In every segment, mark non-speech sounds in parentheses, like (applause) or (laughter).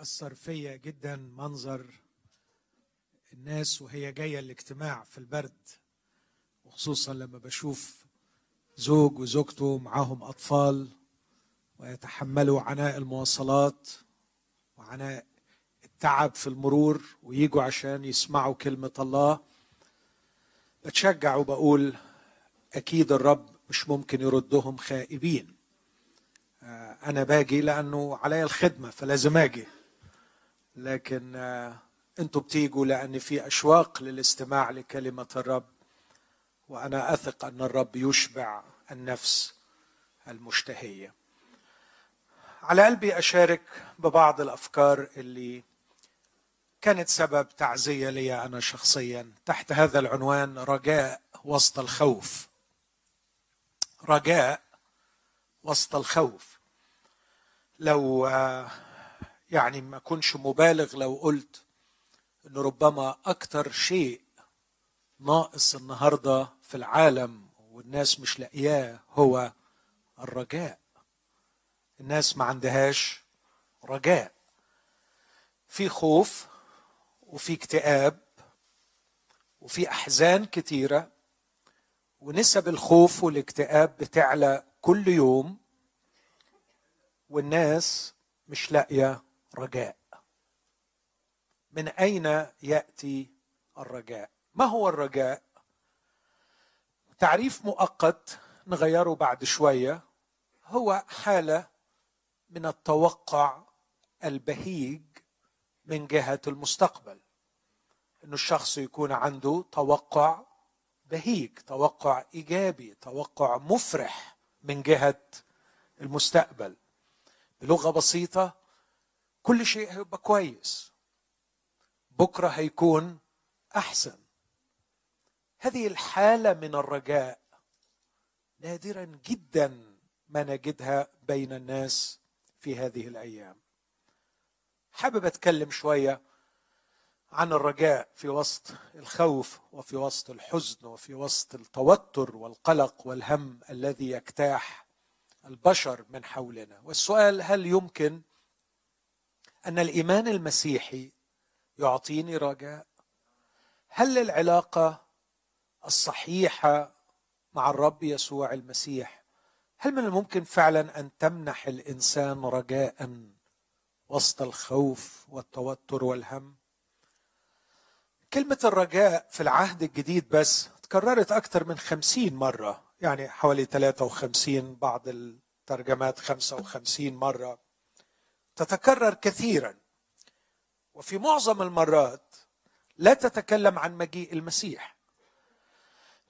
أثر فيا جدا منظر الناس وهي جاية الاجتماع في البرد وخصوصا لما بشوف زوج وزوجته معاهم أطفال ويتحملوا عناء المواصلات وعناء التعب في المرور ويجوا عشان يسمعوا كلمة الله. بتشجع وبقول أكيد الرب مش ممكن يردهم خائبين. آه، أنا باجي لأنه علي الخدمة فلازم أجي. لكن آه، أنتوا بتيجوا لأن في أشواق للاستماع لكلمة الرب وأنا أثق أن الرب يشبع النفس المشتهية. على قلبي أشارك ببعض الأفكار اللي كانت سبب تعزية لي أنا شخصيا تحت هذا العنوان رجاء وسط الخوف. رجاء وسط الخوف. لو يعني ما كنش مبالغ لو قلت إن ربما أكتر شيء ناقص النهارده في العالم والناس مش لاقياه هو الرجاء. الناس ما عندهاش رجاء. في خوف وفي اكتئاب وفي أحزان كتيرة ونسب الخوف والاكتئاب بتعلى كل يوم والناس مش لاقية رجاء. من أين يأتي الرجاء؟ ما هو الرجاء؟ تعريف مؤقت نغيره بعد شوية هو حالة من التوقع البهيج من جهة المستقبل. إنه الشخص يكون عنده توقع بهيج توقع إيجابي توقع مفرح من جهة المستقبل. بلغة بسيطة كل شيء هيبقى كويس. بكرة هيكون أحسن. هذه الحالة من الرجاء نادرا جدا ما نجدها بين الناس في هذه الأيام. حابب أتكلم شوية عن الرجاء في وسط الخوف وفي وسط الحزن وفي وسط التوتر والقلق والهم الذي يجتاح البشر من حولنا. والسؤال هل يمكن أن الإيمان المسيحي يعطيني رجاء. هل العلاقة الصحيحة مع الرب يسوع المسيح هل من الممكن فعلا أن تمنح الإنسان رجاء وسط الخوف والتوتر والهم؟ كلمة الرجاء في العهد الجديد بس تكررت أكثر من خمسين مرة يعني حوالي 53 بعض الترجمات 55 مرة. تتكرر كثيرا. وفي معظم المرات لا تتكلم عن مجيء المسيح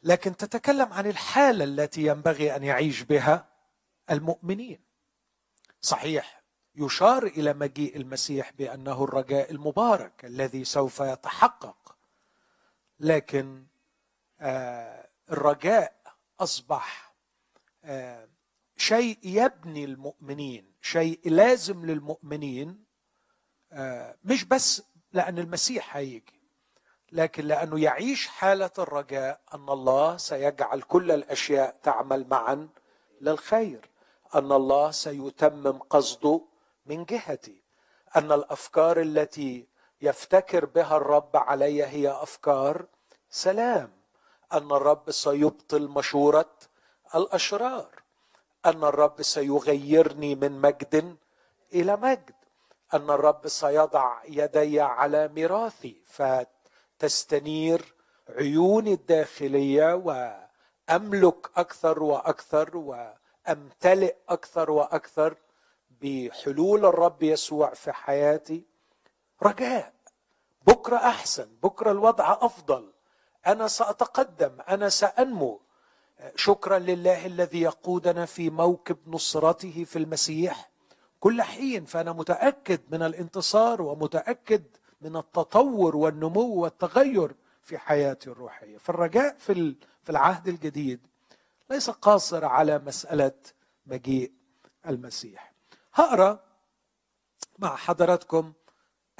لكن تتكلم عن الحالة التي ينبغي أن يعيش بها المؤمنين. صحيح يشار إلى مجيء المسيح بأنه الرجاء المبارك الذي سوف يتحقق لكن آه، الرجاء أصبح آه، شيء يبني المؤمنين شيء لازم للمؤمنين آه، مش بس لأن المسيح هيجي لكن لأنه يعيش حالة الرجاء أن الله سيجعل كل الأشياء تعمل معا للخير أن الله سيتمم قصده من جهتي أن الأفكار التي يفتكر بها الرب علي هي أفكار سلام أن الرب سيبطل مشورة الأشرار. أن الرب سيغيرني من مجد إلى مجد. أن الرب سيضع يدي على ميراثي فتستنير عيوني الداخلية وأملك أكثر وأكثر وأمتلئ أكثر وأكثر بحلول الرب يسوع في حياتي. رجاء بكرة أحسن بكرة الوضع أفضل. أنا سأتقدم أنا سأنمو. شكرا لله الذي يقودنا في موكب نصرته في المسيح. كل حين فأنا متأكد من الانتصار ومتأكد من التطور والنمو والتغير في حياتي الروحية. فالرجاء في في العهد الجديد ليس قاصر على مسألة مجيء المسيح. هقرأ مع حضراتكم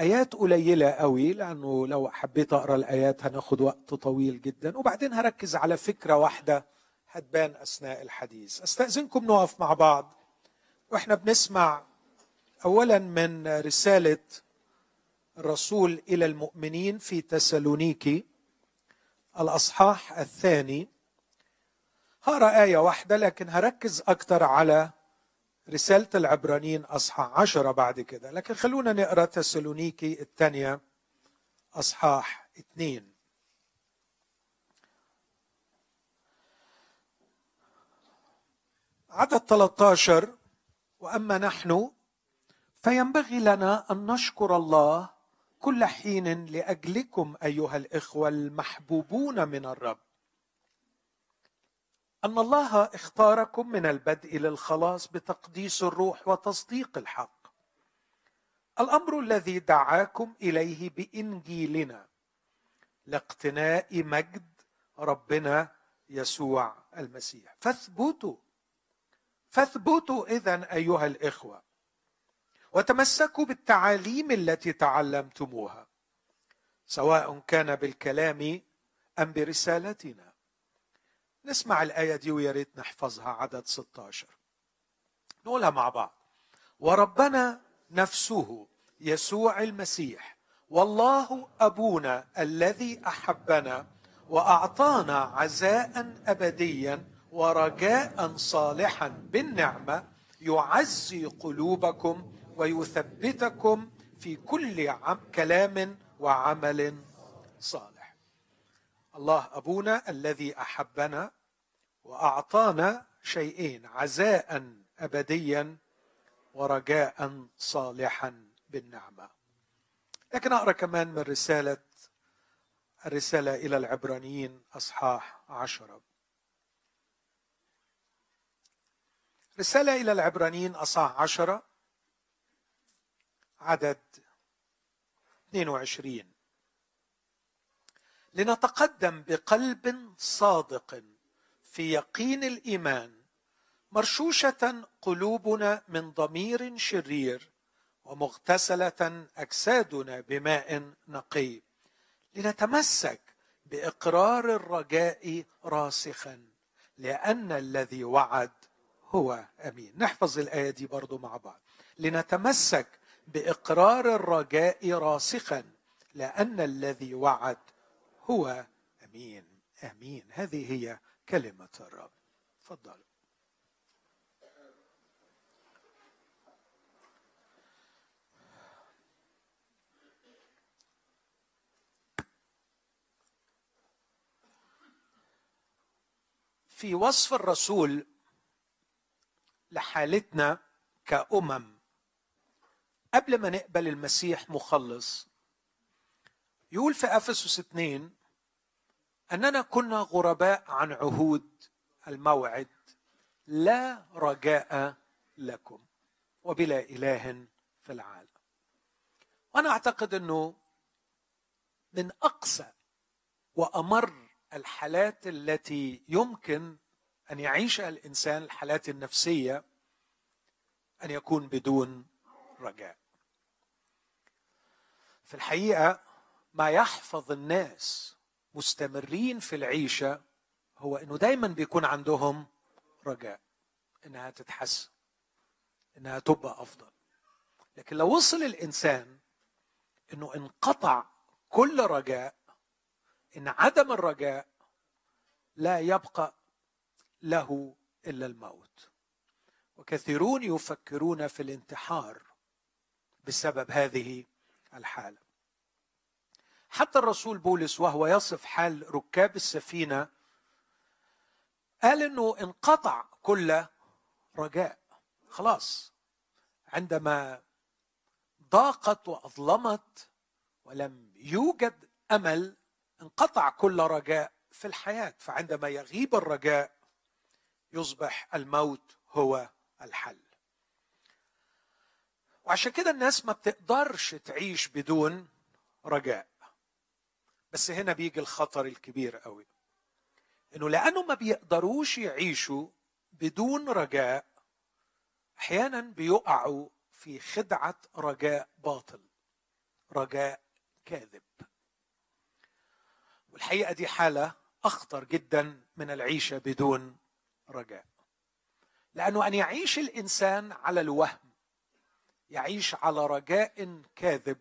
آيات قليلة قوي لأنه لو حبيت أقرأ الآيات هناخد وقت طويل جدا. وبعدين هركز على فكرة واحدة هتبان أثناء الحديث. أستأذنكم نقف مع بعض. وإحنا بنسمع اولا من رسالة الرسول إلى المؤمنين في تسالونيكي الأصحاح الثاني. هقرا آية واحدة لكن هركز أكثر على رسالة العبرانيين أصحاح عشرة بعد كده. لكن خلونا نقرأ تسالونيكي الثانية أصحاح اثنين. عدد 13 وأما نحن فينبغي لنا أن نشكر الله كل حين لأجلكم أيها الإخوة المحبوبون من الرب. أن الله اختاركم من البدء للخلاص بتقديس الروح وتصديق الحق. الأمر الذي دعاكم إليه بإنجيلنا لاقتناء مجد ربنا يسوع المسيح. فاثبتوا فاثبتوا اذا أيها الإخوة وتمسكوا بالتعاليم التي تعلمتموها سواء كان بالكلام أم برسالتنا. نسمع الآية دي ويا ريت نحفظها عدد 16 نقولها مع بعض. وربنا نفسه يسوع المسيح والله أبونا الذي أحبنا وأعطانا عزاء ابديا ورجاء صالحا بالنعمة يعزي قلوبكم ويثبتكم في كل كلام وعمل صالح. الله أبونا الذي أحبنا وأعطانا شيئين عزاء أبديا ورجاء صالحا بالنعمة. لكن أقرأ كمان من رساله الرسالة إلى العبرانيين أصحاح عشرة. رسالة إلى العبرانيين أصحاح عشرة عدد 22 لنتقدم بقلب صادق في يقين الإيمان مرشوشة قلوبنا من ضمير شرير ومغتسلة أجسادنا بماء نقي. لنتمسك بإقرار الرجاء راسخا لأن الذي وعد هو أمين. نحفظ الآية دي برضو مع بعض. لنتمسك بإقرار الرجاء راسخا لأن الذي وعد هو أمين. أمين. هذه هي كلمة الرب. تفضلوا في وصف الرسول لحالتنا كأمم. قبل ما نقبل المسيح مخلص يقول في أفسس اثنين أننا كنا غرباء عن عهود الموعد لا رجاء لكم وبلا إله في العالم. وأنا أعتقد إنه من اقسى وأمر الحالات التي يمكن أن يعيش الإنسان الحالات النفسية أن يكون بدون رجاء. في الحقيقة ما يحفظ الناس مستمرين في العيشة هو إنه دايما بيكون عندهم رجاء إنها تتحسن إنها تبقى أفضل. لكن لو وصل الإنسان إنه انقطع كل رجاء إن عدم الرجاء لا يبقى له إلا الموت. وكثيرون يفكرون في الانتحار بسبب هذه الحالة. حتى الرسول بولس وهو يصف حال ركاب السفينة قال إنه انقطع كل رجاء. خلاص عندما ضاقت وأظلمت ولم يوجد أمل انقطع كل رجاء في الحياة. فعندما يغيب الرجاء يصبح الموت هو الحل. وعشان كده الناس ما بتقدرش تعيش بدون رجاء. بس هنا بيجي الخطر الكبير قوي. إنه لأنه ما بيقدروش يعيشوا بدون رجاء أحيانا بيقعوا في خدعة رجاء باطل رجاء كاذب. والحقيقة دي حالة أخطر جدا من العيشة بدون رجاء. لأنه أن يعيش الإنسان على الوهم يعيش على رجاء كاذب.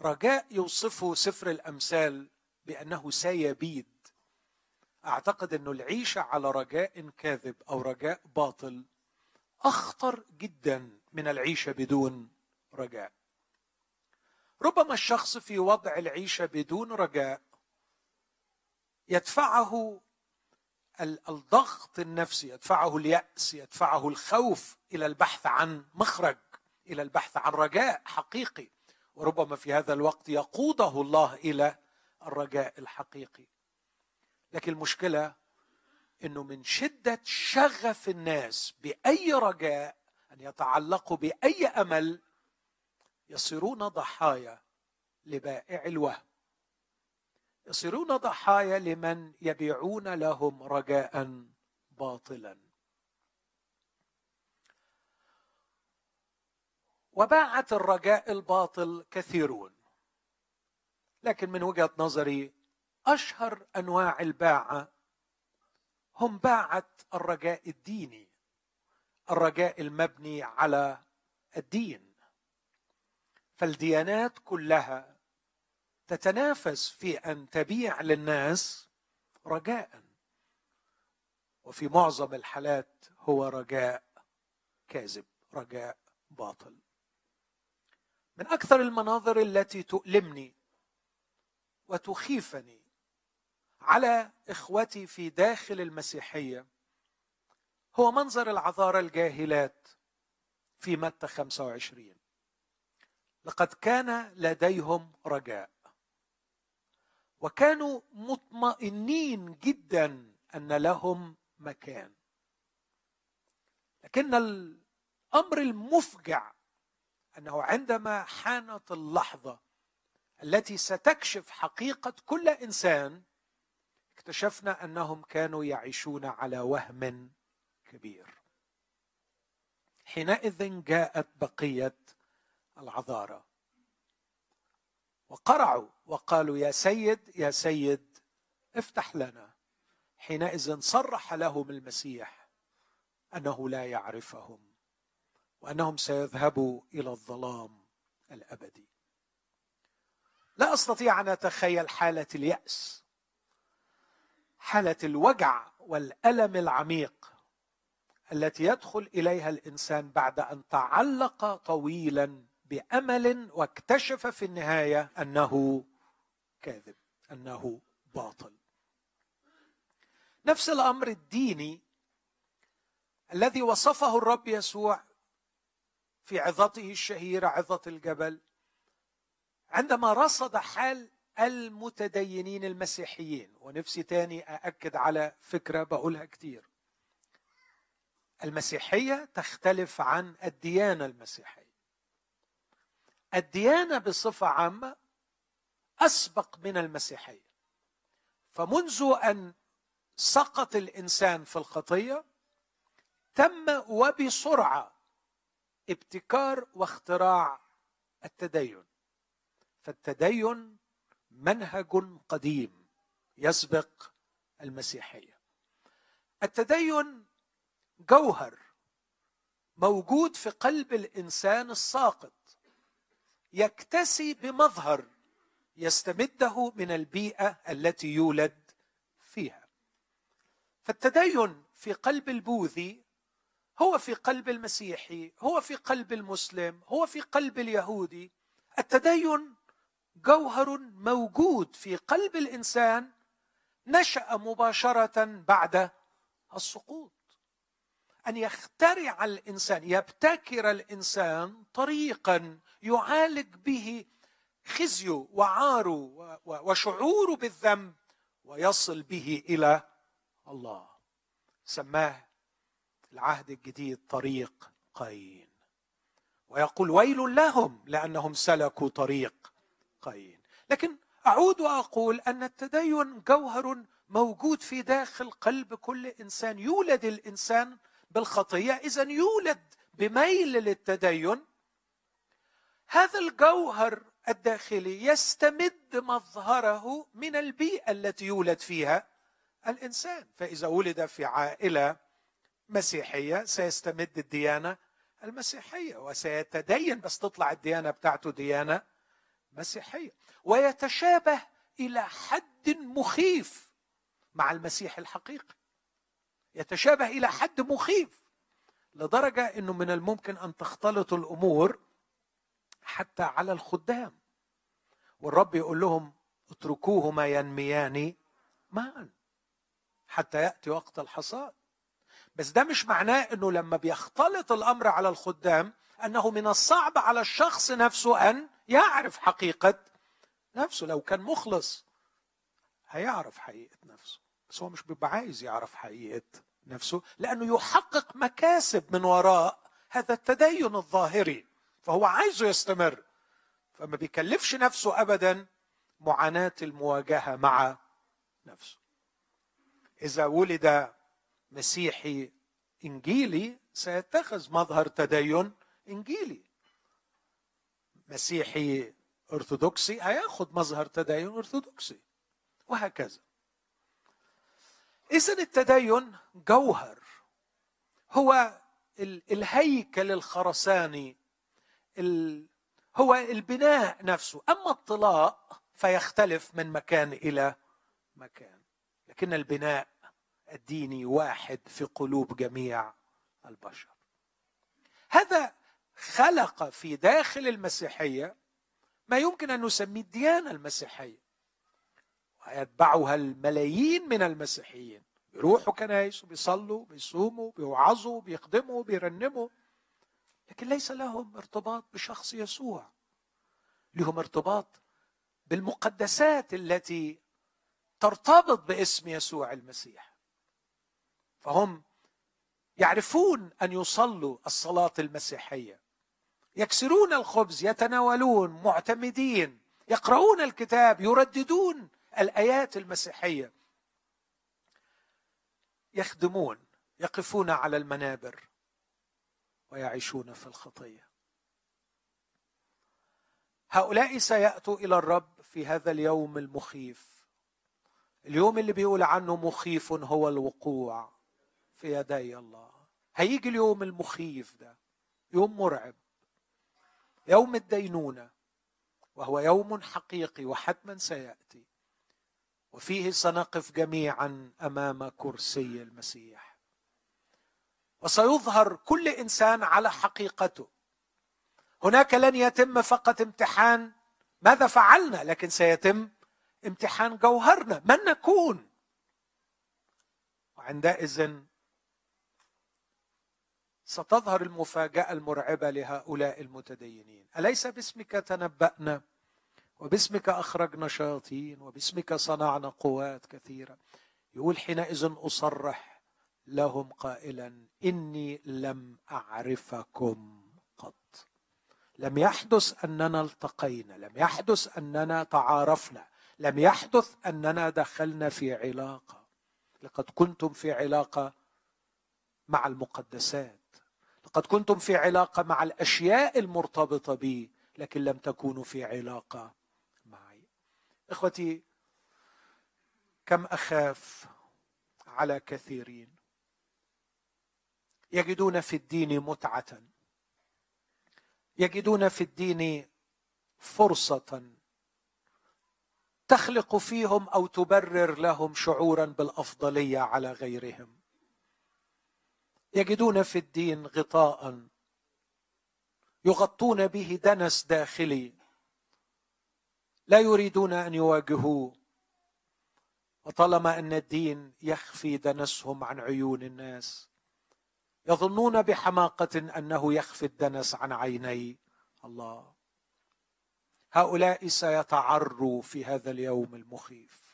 رجاء يوصفه سفر الأمثال بأنه سيبيد. أعتقد أنه العيشه على رجاء كاذب أو رجاء باطل أخطر جدا من العيشه بدون رجاء. ربما الشخص في وضع العيشه بدون رجاء يدفعه الضغط النفسي يدفعه اليأس يدفعه الخوف إلى البحث عن مخرج إلى البحث عن رجاء حقيقي. وربما في هذا الوقت يقوده الله إلى الرجاء الحقيقي. لكن المشكلة إنه من شدة شغف الناس بأي رجاء أن يتعلقوا بأي أمل يصيرون ضحايا لبائع الوهم. يصيرون ضحايا لمن يبيعون لهم رجاء باطلا. وباعت الرجاء الباطل كثيرون. لكن من وجهة نظري أشهر أنواع الباعة هم باعة الرجاء الديني الرجاء المبني على الدين. فالديانات كلها تتنافس في أن تبيع للناس رجاء. وفي معظم الحالات هو رجاء كاذب رجاء باطل. من أكثر المناظر التي تؤلمني وتخيفني على إخوتي في داخل المسيحية هو منظر العذارى الجاهلات في متى 25 لقد كان لديهم رجاء. وكانوا مطمئنين جدا أن لهم مكان. لكن الأمر المفجع أنه عندما حانت اللحظة التي ستكشف حقيقة كل إنسان اكتشفنا أنهم كانوا يعيشون على وهم كبير. حينئذ جاءت بقية العذارى وقرعوا وقالوا يا سيد يا سيد افتح لنا. حينئذ صرح لهم المسيح أنه لا يعرفهم وأنهم سيذهبوا إلى الظلام الأبدي. لا أستطيع أن أتخيل حالة اليأس حالة الوجع والألم العميق التي يدخل إليها الإنسان بعد أن تعلق طويلا بأمل واكتشف في النهاية أنه كاذب أنه باطل. نفس الأمر الديني الذي وصفه الرب يسوع في عظته الشهيرة عظة الجبل عندما رصد حال المتدينين المسيحيين ونفسي تاني أأكد على فكرة بقولها كتير. المسيحية تختلف عن الديانة المسيحية. الديانة بصفة عامة أسبق من المسيحية. فمنذ أن سقط الإنسان في الخطية تم وبسرعة ابتكار واختراع التدين. فالتدين منهج قديم يسبق المسيحية. التدين جوهر موجود في قلب الإنسان الساقط يكتسي بمظهر يستمده من البيئة التي يولد فيها. فالتدين في قلب البوذي هو في قلب المسيحي هو في قلب المسلم هو في قلب اليهودي. التدين جوهر موجود في قلب الإنسان نشأ مباشرة بعد السقوط. أن يخترع الإنسان يبتكر الإنسان طريقا يعالج به خزيه وعاره وشعوره بالذنب ويصل به إلى الله. سماه العهد الجديد طريق قايين ويقول ويل لهم لأنهم سلكوا طريق قايين لكن أعود وأقول أن التدين جوهر موجود في داخل قلب كل إنسان. يولد الإنسان بالخطية. إذا يولد بميل للتدين. هذا الجوهر الداخلي يستمد مظهره من البيئة التي يولد فيها الإنسان. فإذا ولد في عائلة مسيحية سيستمد الديانة المسيحية وسيتدين بس تطلع الديانة بتاعته ديانة مسيحية. ويتشابه إلى حد مخيف مع المسيح الحقيقي. يتشابه إلى حد مخيف لدرجة إنه من الممكن أن تختلط الأمور حتى على الخدام. والرب يقول لهم اتركوهما ينميان معا حتى يأتي وقت الحصاد. بس ده مش معناه إنه لما بيختلط الأمر على الخدام أنه من الصعب على الشخص نفسه أن يعرف حقيقة نفسه. لو كان مخلص هيعرف حقيقة نفسه. بس هو مش بيبقى عايز يعرف حقيقة نفسه لأنه يحقق مكاسب من وراء هذا التدين الظاهري. فهو عايزه يستمر. فما بيكلفش نفسه ابدا معاناة المواجهة مع نفسه. إذا ولد مسيحي إنجيلي سيتخذ مظهر تدين إنجيلي. مسيحي أرثوذكسي هياخذ مظهر تدين أرثوذكسي. وهكذا. اذا التدين جوهر. هو الهيكل الخرساني هو البناء نفسه. أما الطلاء فيختلف من مكان إلى مكان. لكن البناء الديني واحد في قلوب جميع البشر. هذا خلق في داخل المسيحية ما يمكن أن نسميه الديانة المسيحية. ويتبعها الملايين من المسيحيين. بيروحوا كنايس وبيصلوا بيصوموا بيوعظوا بيخدموا بيرنموا لكن ليس لهم ارتباط بشخص يسوع. لهم ارتباط بالمقدسات التي ترتبط باسم يسوع المسيح. فهم يعرفون أن يصلوا الصلاة المسيحية. يكسرون الخبز يتناولون معتمدين يقرؤون الكتاب يرددون الآيات المسيحية. يخدمون يقفون على المنابر. ويعيشون في الخطية. هؤلاء سيأتوا إلى الرب في هذا اليوم المخيف. اليوم اللي بيقول عنه مخيف هو الوقوع في يدي الله. هيجي اليوم المخيف ده يوم مرعب يوم الدينونة وهو يوم حقيقي وحتما سيأتي. وفيه سنقف جميعا أمام كرسي المسيح. وسيظهر كل إنسان على حقيقته. هناك لن يتم فقط امتحان ماذا فعلنا لكن سيتم امتحان جوهرنا من نكون؟ وعندئذ ستظهر المفاجأة المرعبة لهؤلاء المتدينين. أليس باسمك تنبأنا؟ وباسمك أخرجنا شياطين؟ وباسمك صنعنا قوات كثيرة؟ يقول حينئذ أصرح. لهم قائلا إني لم أعرفكم قط. لم يحدث أننا التقينا لم يحدث أننا تعارفنا لم يحدث أننا دخلنا في علاقة. لقد كنتم في علاقة مع المقدسات. لقد كنتم في علاقة مع الأشياء المرتبطة بي لكن لم تكونوا في علاقة معي. إخوتي كم أخاف على كثيرين. يجدون في الدين متعة. يجدون في الدين فرصة تخلق فيهم أو تبرر لهم شعورا بالأفضلية على غيرهم. يجدون في الدين غطاء. يغطون به دنس داخلي. لا يريدون أن يواجهوه. وطالما أن الدين يخفي دنسهم عن عيون الناس يظنون بحماقة أنه يخفي الدنس عن عيني. الله. هؤلاء سيتعروا في هذا اليوم المخيف.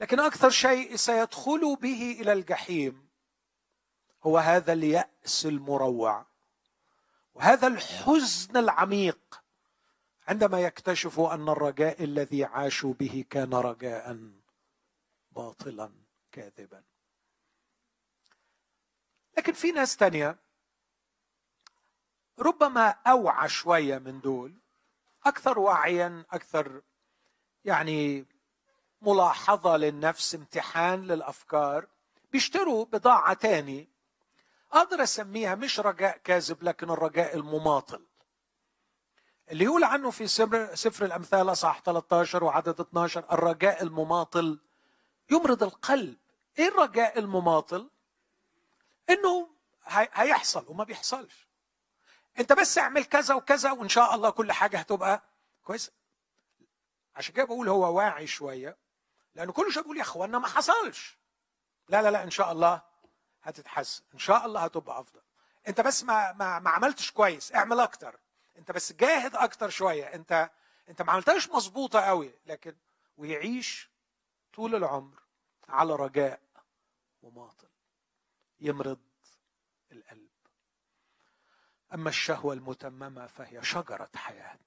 لكن أكثر شيء سيدخلوا به إلى الجحيم هو هذا اليأس المروع وهذا الحزن العميق عندما يكتشفوا أن الرجاء الذي عاشوا به كان رجاء باطلا كاذبا. لكن في ناس تانية ربما أوعى شوية من دول أكثر وعيا أكثر يعني ملاحظة للنفس امتحان للأفكار بيشتروا بضاعة تاني أقدر أسميها مش رجاء كاذب لكن الرجاء المماطل. اللي يقول عنه في سفر, سفر الأمثال اصح 13 وعدد 12 الرجاء المماطل يمرض القلب. إيه الرجاء المماطل؟ إنه هيحصل وما بيحصلش. أنت بس اعمل كذا وكذا وإن شاء الله كل حاجة هتبقى كويسة. عشان كده بقول هو واعي شوية لأنه كل شوية بيقول يا اخوانا ما حصلش. لا لا لا إن شاء الله هتتحسن. إن شاء الله هتبقى أفضل. أنت بس ما ما, ما عملتش كويس اعمل أكتر. أنت بس جاهد أكتر شوية. انت أنت ما عملتهاش مظبوطة قوي لكن ويعيش طول العمر على رجاء وماطل. يمرض القلب. أما الشهوة المتممة فهي شجرة حياة.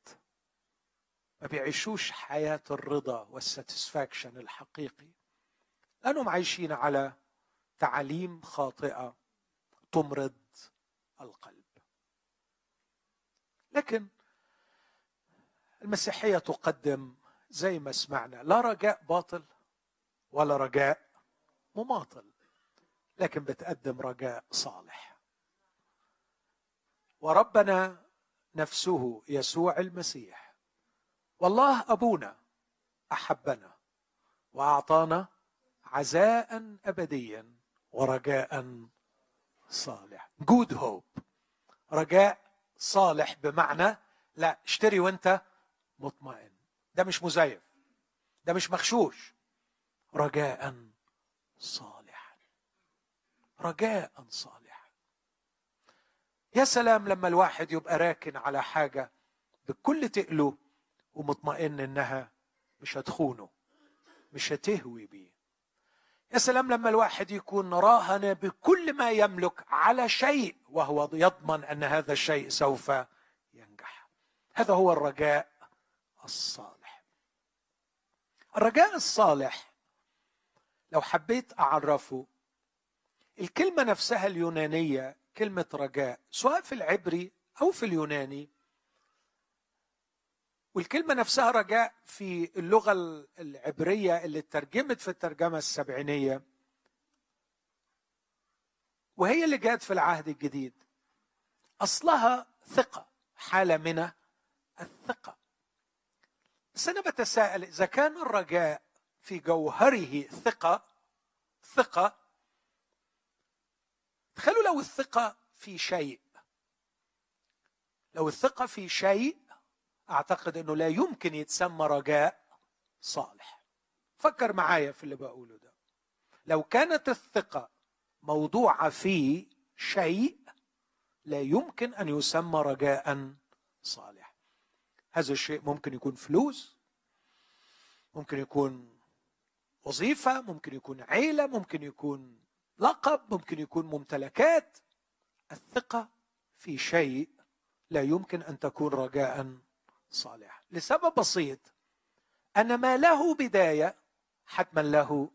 ما بيعيشوش حياة الرضا والساتسفاكشن الحقيقي. لأنهم عايشين على تعاليم خاطئة تمرض القلب. لكن المسيحية تقدم زي ما سمعنا لا رجاء باطل ولا رجاء مماطل. لكن بتقدم رجاء صالح. وربنا نفسه يسوع المسيح. والله أبونا أحبنا وأعطانا عزاء أبديا ورجاء صالح. جود هوب رجاء صالح بمعنى لا اشتري وانت مطمئن. ده مش مزيف. ده مش مغشوش. رجاء صالحا رجاء صالحا. يا سلام لما الواحد يبقى راكن على حاجة بكل تقله ومطمئن إنها مش هتخونه مش هتهوي بيه. يا سلام لما الواحد يكون راهن بكل ما يملك على شيء وهو يضمن أن هذا الشيء سوف ينجح. هذا هو الرجاء الصالح. الرجاء الصالح لو حبيت أعرفه الكلمة نفسها اليونانية كلمة رجاء سواء في العبري أو في اليوناني. والكلمة نفسها رجاء في اللغة العبرية اللي ترجمت في الترجمة السبعينية. وهي اللي جاءت في العهد الجديد. أصلها ثقة حالة من الثقة. بس أنا بتساءل إذا كان الرجاء في جوهره ثقة ثقة تخيلوا لو الثقة في شيء لو الثقة في شيء أعتقد إنه لا يمكن يتسمى رجاء صالح. فكر معايا في اللي بقوله ده. لو كانت الثقة موضوعة في شيء لا يمكن أن يسمى رجاء صالح. هذا الشيء ممكن يكون فلوس ممكن يكون وظيفة ممكن يكون عيلة ممكن يكون لقب ممكن يكون ممتلكات. الثقة في شيء لا يمكن أن تكون رجاء صالحا. لسبب بسيط أن ما له بداية حتما له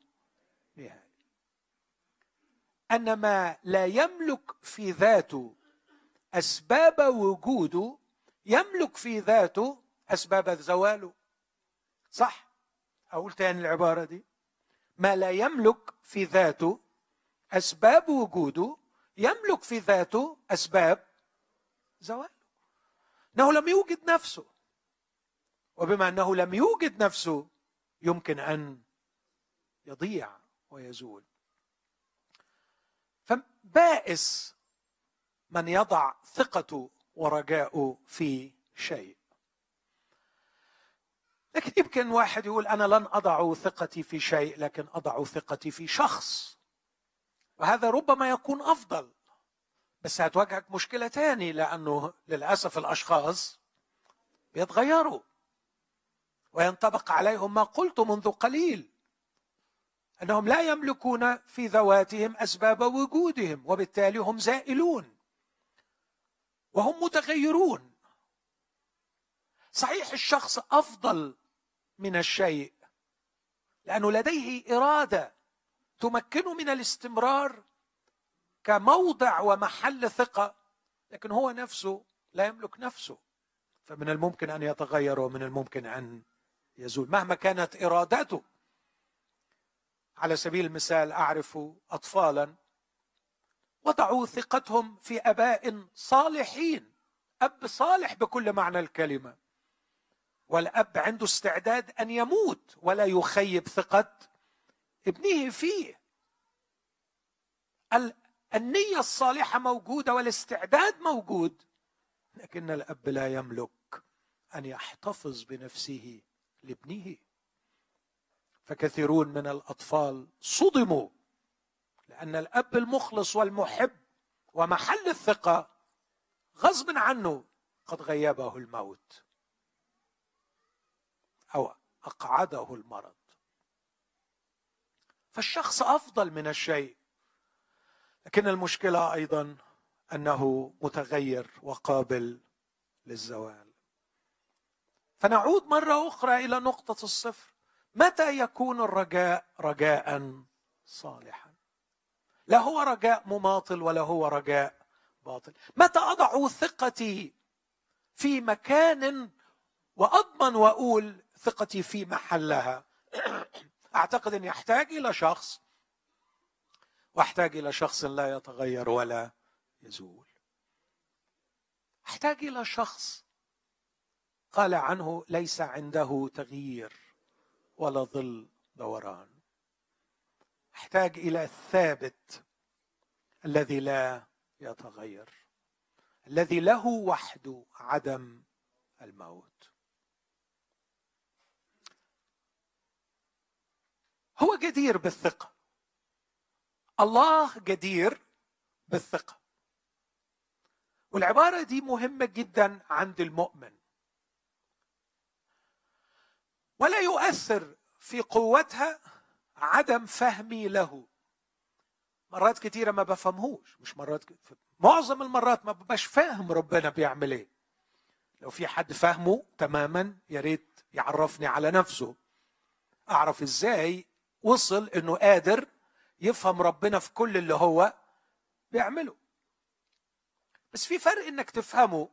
نهاية. أن ما لا يملك في ذاته أسباب وجوده يملك في ذاته أسباب زواله صح؟ أقول تاني العبارة دي. ما لا يملك في ذاته أسباب وجوده يملك في ذاته أسباب زواله. إنه لم يوجد نفسه. وبما إنه لم يوجد نفسه يمكن أن يضيع ويزول. فبائس من يضع ثقته ورجاؤه في شيء. لكن يمكن واحد يقول أنا لن أضع ثقتي في شيء لكن أضع ثقتي في شخص. وهذا ربما يكون أفضل. بس هتواجهك مشكلة تاني لأنه للأسف الأشخاص بيتغيروا. وينطبق عليهم ما قلت منذ قليل أنهم لا يملكون في ذواتهم أسباب وجودهم وبالتالي هم زائلون. وهم متغيرون. صحيح الشخص أفضل من الشيء لأنه لديه إرادة تمكنه من الاستمرار كموضع ومحل ثقة لكن هو نفسه لا يملك نفسه. فمن الممكن أن يتغير ومن الممكن أن يزول. مهما كانت إرادته. على سبيل المثال أعرف اطفالا وضعوا ثقتهم في أباء صالحين. أب صالح بكل معنى الكلمة. والأب عنده استعداد أن يموت ولا يخيب ثقة ابنه فيه. النية الصالحة موجودة والاستعداد موجود لكن الأب لا يملك أن يحتفظ بنفسه لابنه. فكثيرون من الأطفال صدموا لأن الأب المخلص والمحب ومحل الثقة غصب عنه قد غيبه الموت أو أقعده المرض. فالشخص أفضل من الشيء. لكن المشكلة أيضا أنه متغير وقابل للزوال. فنعود مرة أخرى إلى نقطة الصفر. متى يكون الرجاء رجاء صالحا؟ لا هو رجاء مماطل ولا هو رجاء باطل. متى أضع ثقتي في مكان وأضمن وأقول ثقتي في محلها؟ (clears throat) أعتقد إني أحتاج إلى شخص وأحتاج إلى شخص لا يتغير ولا يزول. أحتاج إلى شخص قال عنه ليس عنده تغيير ولا ظل دوران. أحتاج إلى الثابت الذي لا يتغير الذي له وحده عدم الموت. هو جدير بالثقة. الله جدير بالثقة. والعبارة دي مهمة جدا عند المؤمن. ولا يؤثر في قوتها عدم فهمي له. مرات كتيرة ما بفهمهوش. مش مرات كتيرة. معظم المرات ما ببقاش فاهم ربنا بيعمل إيه. لو في حد فاهمه تماما يا ريت يعرفني على نفسه. أعرف إزاي وصل إنه قادر يفهم ربنا في كل اللي هو بيعمله. بس في فرق إنك تفهمه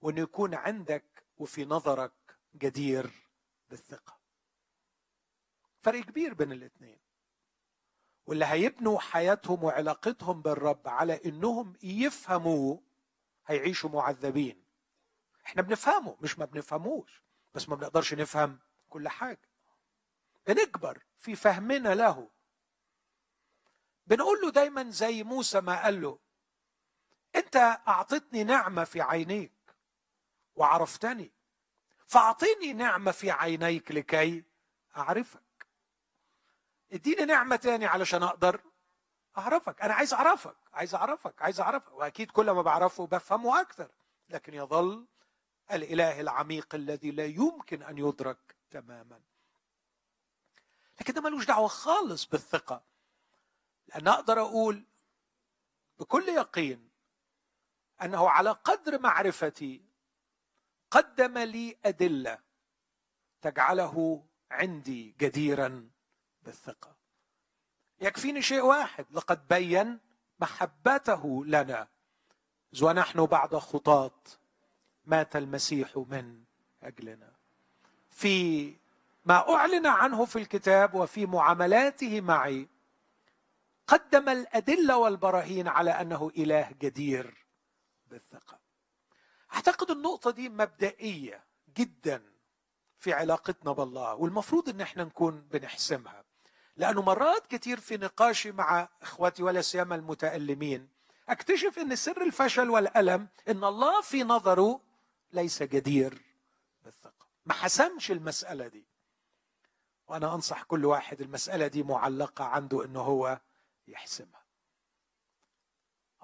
وإنه يكون عندك وفي نظرك جدير بالثقة. فرق كبير بين الاثنين. واللي هيبنوا حياتهم وعلاقتهم بالرب على إنهم يفهموا هيعيشوا معذبين. إحنا بنفهمه مش ما بنفهموش. بس ما بنقدرش نفهم كل حاجة. بنكبر في فهمنا له. بنقول له دايما زي موسى ما قال له أنت اعطتني نعمة في عينيك وعرفتني فأعطيني نعمة في عينيك لكي أعرفك. اديني نعمة تاني علشان أقدر أعرفك. أنا عايز أعرفك عايز أعرفك عايز أعرفك. وأكيد كل ما بعرفه بفهمه أكثر لكن يظل الإله العميق الذي لا يمكن أن يدرك تماما. لكن ده ملوش دعوة خالص بالثقة. لأن أقدر أقول بكل يقين أنه على قدر معرفتي قدم لي أدلة تجعله عندي جديرا بالثقة. يكفيني شيء واحد لقد بين محبته لنا. ونحن بعد خطاة مات المسيح من أجلنا. في ما أعلن عنه في الكتاب وفي معاملاته معي قدم الأدلة والبراهين على أنه إله جدير بالثقة. أعتقد النقطة دي مبدئية جدا في علاقتنا بالله والمفروض إن إحنا نكون بنحسمها. لأنه مرات كتير في نقاشي مع اخواتي ولا سيما المتألمين أكتشف إن سر الفشل والألم إن الله في نظره ليس جدير بالثقة. ما حسمش المسألة دي. وأنا أنصح كل واحد المسألة دي معلقة عنده إنه هو يحسمها.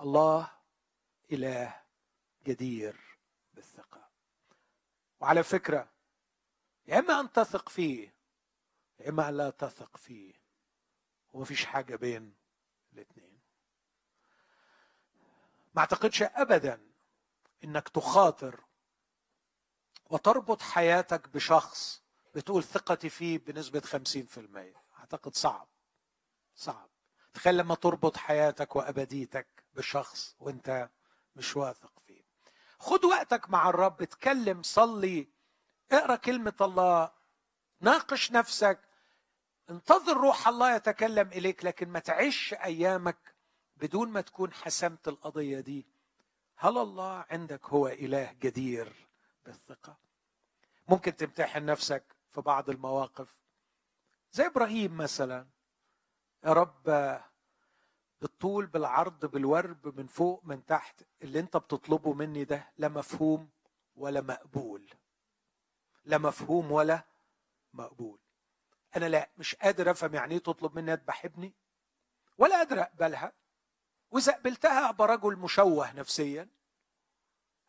الله إله جدير بالثقة. وعلى فكرة يا إما أن تثق فيه يا إما ان لا تثق فيه. ومفيش حاجة بين الاثنين ما أعتقدش ابدا إنك تخاطر وتربط حياتك بشخص بتقول ثقتي فيه بنسبة 50% أعتقد صعب. صعب. تخيل لما تربط حياتك وأبديتك بشخص وأنت مش واثق فيه. خد وقتك مع الرب اتكلم صلي اقرأ كلمة الله ناقش نفسك انتظر روح الله يتكلم إليك لكن ما تعيش أيامك بدون ما تكون حسمت القضية دي. هل الله عندك هو إله جدير بالثقة؟ ممكن تمتحن نفسك في بعض المواقف. زي إبراهيم مثلا. يا رب بالطول بالعرض بالورب من فوق من تحت اللي أنت بتطلبه مني ده لا مفهوم ولا مقبول. لا مفهوم ولا مقبول. أنا لا مش قادر أفهم يعني إيه تطلب مني أذبح ابني؟ ولا قادر أقبلها. وإذا قبلتها أبقى رجل مشوه نفسيا.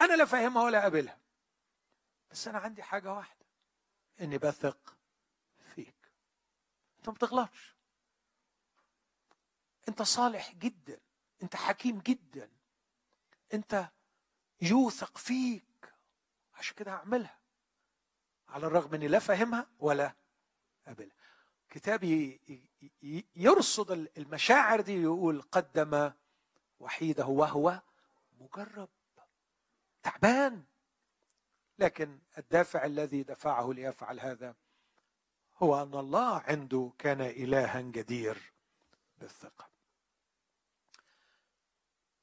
أنا لا فاهمها ولا قابلها. بس أنا عندي حاجة واحدة. إني بثق فيك. أنت ما بتغلطش. أنت صالح جدا. أنت حكيم جدا. أنت يوثق فيك. عشان كده هعملها. على الرغم إني لا فاهمها ولا قابلها. كتابي يرصد المشاعر دي يقول قدم وحيده وهو مجرب. تعبان. لكن الدافع الذي دفعه ليفعل هذا هو أن الله عنده كان إلها جدير بالثقة.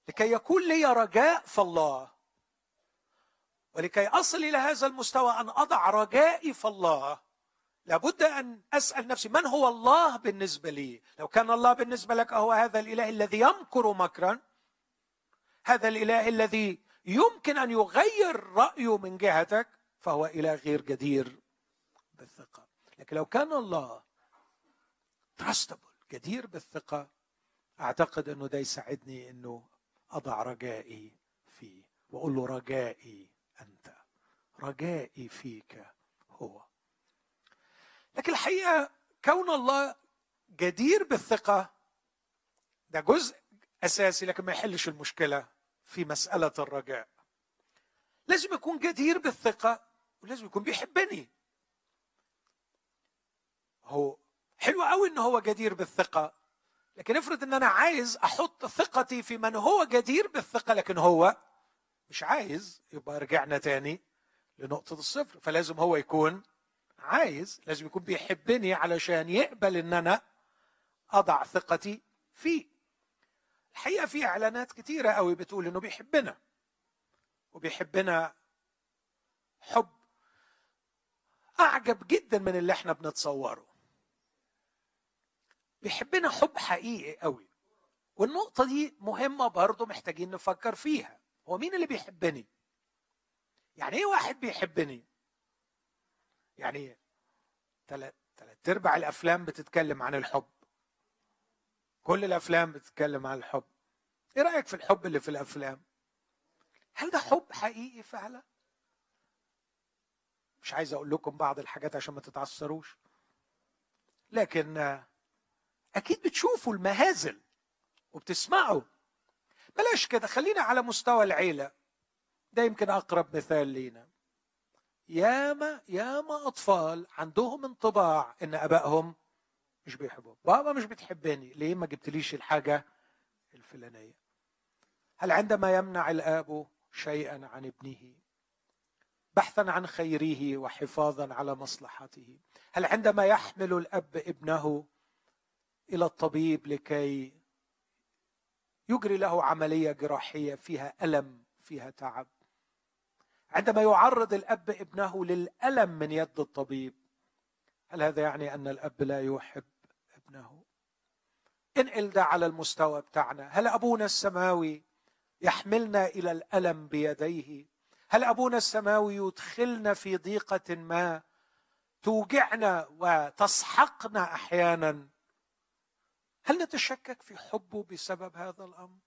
لكي يكون لي رجاء في الله ولكي أصل إلى هذا المستوى أن أضع رجائي في الله لابد أن أسأل نفسي من هو الله بالنسبة لي؟ لو كان الله بالنسبة لك هو هذا الإله الذي يمكر مكرا هذا الإله الذي يمكن أن يغير رأيه من جهتك فهو إله غير جدير بالثقة. لكن لو كان الله تراستبل جدير بالثقة أعتقد أنه ده يساعدني أنه أضع رجائي فيه وأقول له رجائي أنت رجائي فيك هو. لكن الحقيقة كون الله جدير بالثقة ده جزء أساسي لكن ما يحلش المشكلة. في مسألة الرجاء. لازم يكون جدير بالثقة ولازم يكون بيحبني. هو حلو قوي إن هو جدير بالثقة لكن افرض إن أنا عايز أحط ثقتي في من هو جدير بالثقة لكن هو مش عايز يبقى رجعنا تاني لنقطة الصفر. فلازم هو يكون عايز لازم يكون بيحبني علشان يقبل إن أنا أضع ثقتي فيه. الحقيقة في إعلانات كتيرة قوي بتقول إنه بيحبنا وبيحبنا حب أعجب جدا من اللي إحنا بنتصوره. بيحبنا حب حقيقي قوي والنقطة دي مهمة برضه محتاجين نفكر فيها. هو مين اللي بيحبني؟ يعني إيه واحد بيحبني؟ يعني ثلاث أرباع الأفلام بتتكلم عن الحب. كل الأفلام بتتكلم عن الحب. إيه رأيك في الحب اللي في الأفلام؟ هل ده حب حقيقي فعلا؟ مش عايز أقول لكم بعض الحاجات عشان ما تتعثروش. لكن أكيد بتشوفوا المهازل وبتسمعوا. بلاش كده خلينا على مستوى العيلة. ده يمكن أقرب مثال لينا. ياما ياما أطفال عندهم انطباع إن آبائهم مش بيحبوهم بابا مش بتحبني. ليه ما جبتليش الحاجة الفلانية؟ هل عندما يمنع الآب شيئا عن ابنه بحثا عن خيره وحفاظا على مصلحته هل عندما يحمل الأب ابنه إلى الطبيب لكي يجري له عملية جراحية فيها ألم فيها تعب عندما يعرض الأب ابنه للألم من يد الطبيب هل هذا يعني أن الأب لا يحب ابنه. انقل ده على المستوى بتاعنا. هل أبونا السماوي يحملنا إلى الألم بيديه؟ هل أبونا السماوي يدخلنا في ضيقة ما توجعنا وتسحقنا أحيانا؟ هل نتشكك في حبه بسبب هذا الأمر؟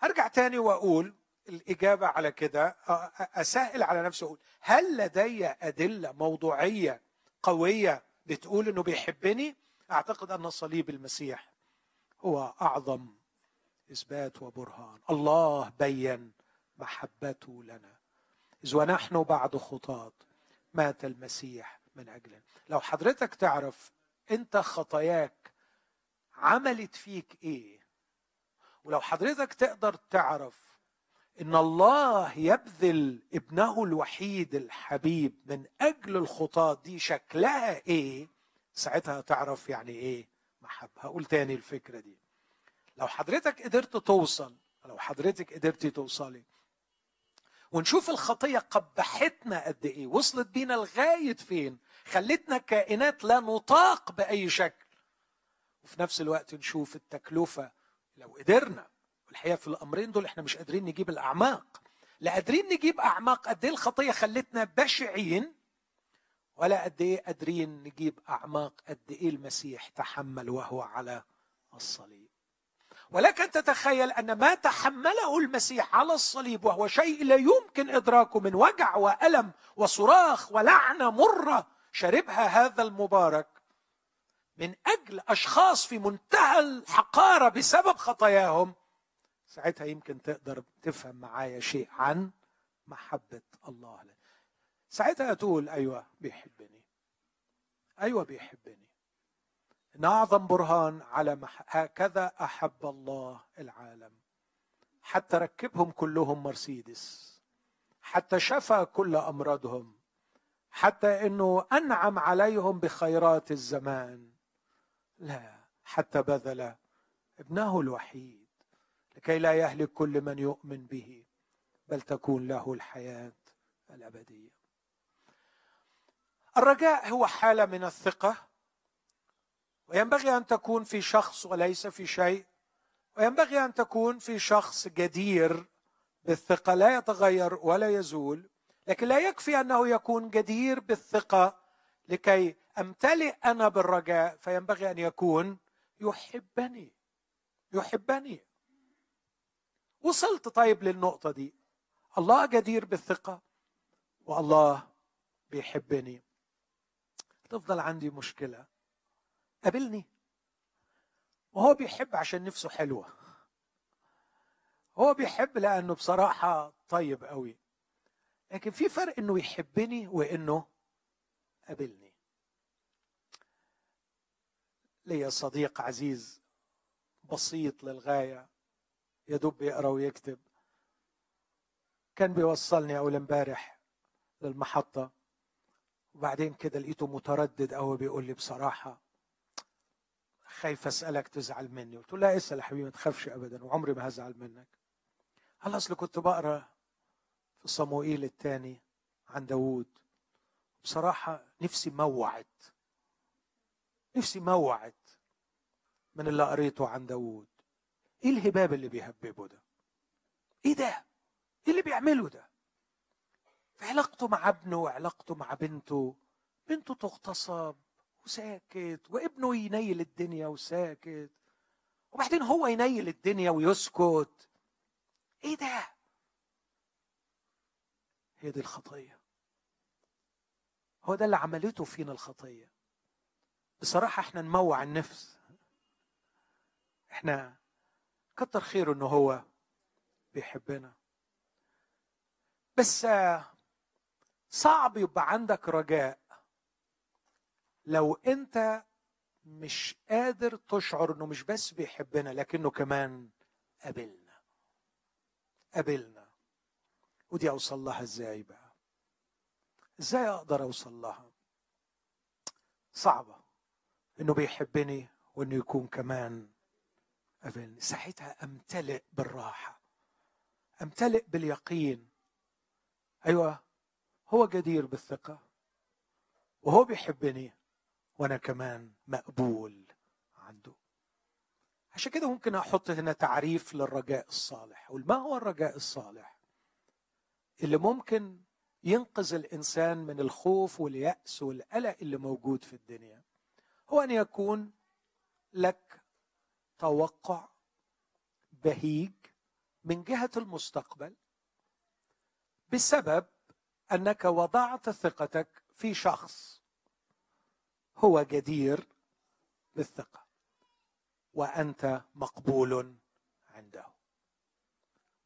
هرجع تاني وأقول الإجابة على كده اسهل على نفسي أقول هل لدي أدلة موضوعية قوية بتقول إنه بيحبني؟ أعتقد أن صليب المسيح هو أعظم إثبات وبرهان. الله بين محبته لنا. إذ ونحن بعد خطاة مات المسيح من أجلنا. لو حضرتك تعرف أنت خطاياك عملت فيك إيه ولو حضرتك تقدر تعرف إن الله يبذل ابنه الوحيد الحبيب من أجل الخطاة دي شكلها إيه ساعتها تعرف يعني إيه محبة. هقول تاني الفكرة دي. لو حضرتك قدرت توصل لو حضرتك قدرتي توصلي ونشوف الخطية قبحتنا قد إيه وصلت بينا لغاية فين خلتنا كائنات لا نطاق بأي شكل وفي نفس الوقت نشوف التكلفة. لو قدرنا والحقيقة في الأمرين دول إحنا مش قادرين نجيب الأعماق. لا قادرين نجيب أعماق قد إيه الخطية خلتنا بشعين ولا قد إيه قادرين نجيب أعماق قد إيه المسيح تحمل وهو على الصليب. ولكن تتخيل أن ما تحمله المسيح على الصليب وهو شيء لا يمكن إدراكه من وجع وألم وصراخ ولعنة مرة شربها هذا المبارك من أجل أشخاص في منتهى الحقارة بسبب خطاياهم ساعتها يمكن تقدر تفهم معايا شيء عن محبة الله لك. ساعتها تقول أيوه بيحبني. أيوه بيحبني. ان اعظم برهان على. هكذا أحب الله العالم. حتى ركبهم كلهم مرسيدس. حتى شفى كل أمراضهم. حتى إنه أنعم عليهم بخيرات الزمان. لا حتى بذل ابنه الوحيد. لكي لا يهلك كل من يؤمن به. بل تكون له الحياة الأبدية. الرجاء هو حالة من الثقة وينبغي أن تكون في شخص وليس في شيء وينبغي أن تكون في شخص جدير بالثقة لا يتغير ولا يزول لكن لا يكفي أنه يكون جدير بالثقة. لكي أمتلئ أنا بالرجاء فينبغي أن يكون يحبني يحبني. وصلت طيب للنقطة دي. الله جدير بالثقة والله بيحبني. تفضل عندي مشكلة. قابلني. وهو بيحب عشان نفسه حلوة. هو بيحب لأنه بصراحة طيب قوي. لكن في فرق إنه يحبني وإنه قابلني. ليا صديق عزيز بسيط للغاية يدب يقرأ ويكتب. كان بيوصلني أول امبارح للمحطة. وبعدين كده لقيته متردد قوي بيقول لي بصراحة خايف أسألك تزعل مني. قلت له لا اسأل يا حبيبي ما تخافش ابدا وعمري ما هزعل منك. هلا أصل كنت بقرأ في صموئيل الثاني عن داوود. بصراحة نفسي موعد نفسي موعد من اللي قريته عن داوود. إيه الهباب اللي بيهببه ده؟ إيه ده؟ إيه اللي بيعمله ده؟ علاقته مع ابنه وعلاقته مع بنته. بنته تغتصب وساكت وابنه ينيل الدنيا وساكت. وبعدين هو ينيل الدنيا ويسكت. إيه ده؟ هي دي الخطية. هو ده اللي عملته فينا الخطية. بصراحة إحنا نموع النفس. إحنا كتر خيره إنه هو بيحبنا. بس صعب يبقى عندك رجاء لو انت مش قادر تشعر انه مش بس بيحبنا لكنه كمان قابلنا. قابلنا. ودي أوصل لها إزاي بقى؟ إزاي أقدر أوصل لها؟ صعبة. إنه بيحبني وإنه يكون كمان قابلني. ساعتها أمتلئ بالراحة. أمتلئ باليقين. أيوه. هو جدير بالثقة وهو بيحبني وأنا كمان مقبول عنده. عشان كده ممكن أحط هنا تعريف للرجاء الصالح. أقول ما هو الرجاء الصالح؟ اللي ممكن ينقذ الإنسان من الخوف واليأس والقلق اللي موجود في الدنيا. هو أن يكون لك توقع بهيج من جهة المستقبل بسبب أنك وضعت ثقتك في شخص هو جدير بالثقه وأنت مقبول عنده.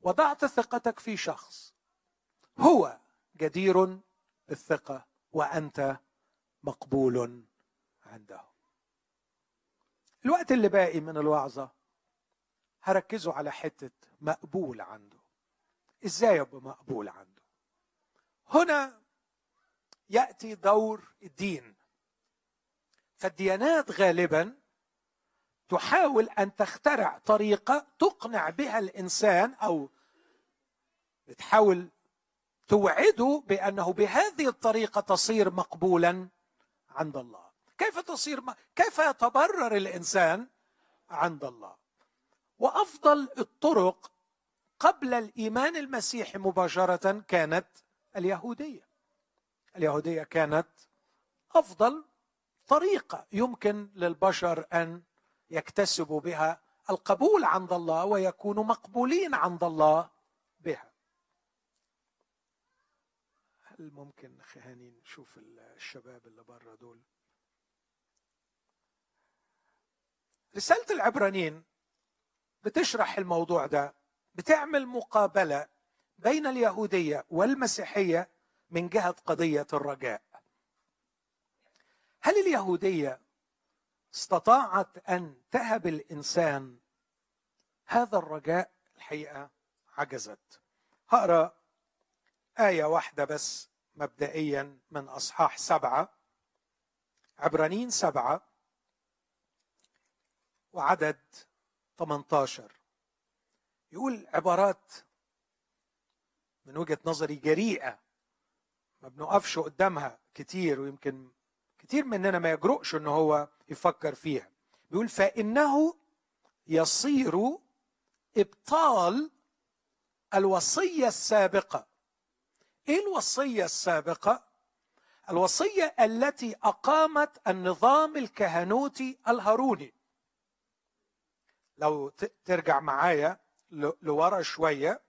وضعت ثقتك في شخص هو جدير بالثقه وأنت مقبول عنده. الوقت اللي باقي من الوعظة هركزوا على حتة مقبول عنده. إزاي أبقى مقبول عنده؟ هنا يأتي دور الدين. فالديانات غالبا تحاول أن تخترع طريقة تقنع بها الإنسان أو بتحاول توعده بأنه بهذه الطريقة تصير مقبولا عند الله. كيف تصير م... كيف يتبرر الإنسان عند الله؟ وأفضل الطرق قبل الإيمان المسيحي مباشرة كانت اليهودية. اليهودية كانت أفضل طريقة يمكن للبشر أن يكتسبوا بها القبول عند الله ويكونوا مقبولين عند الله بها. هل ممكن خهاني نشوف الشباب اللي بره دول؟ رسالة العبرانيين بتشرح الموضوع ده بتعمل مقابلة بين اليهودية والمسيحية من جهة قضية الرجاء. هل اليهودية استطاعت أن تهب الإنسان هذا الرجاء؟ الحقيقة عجزت. هقرأ آية واحدة بس مبدئيا من أصحاح سبعة عبرانيين سبعة وعدد 18 يقول عبارات من وجهة نظري جريئة. ما بنقفش قدامها كتير ويمكن كتير مننا ما يجرؤش إن هو يفكر فيها. بيقول فإنه يصير إبطال الوصية السابقة. إيه الوصية السابقة؟ الوصية التي أقامت النظام الكهنوتي الهاروني. لو ترجع معايا لورا شوية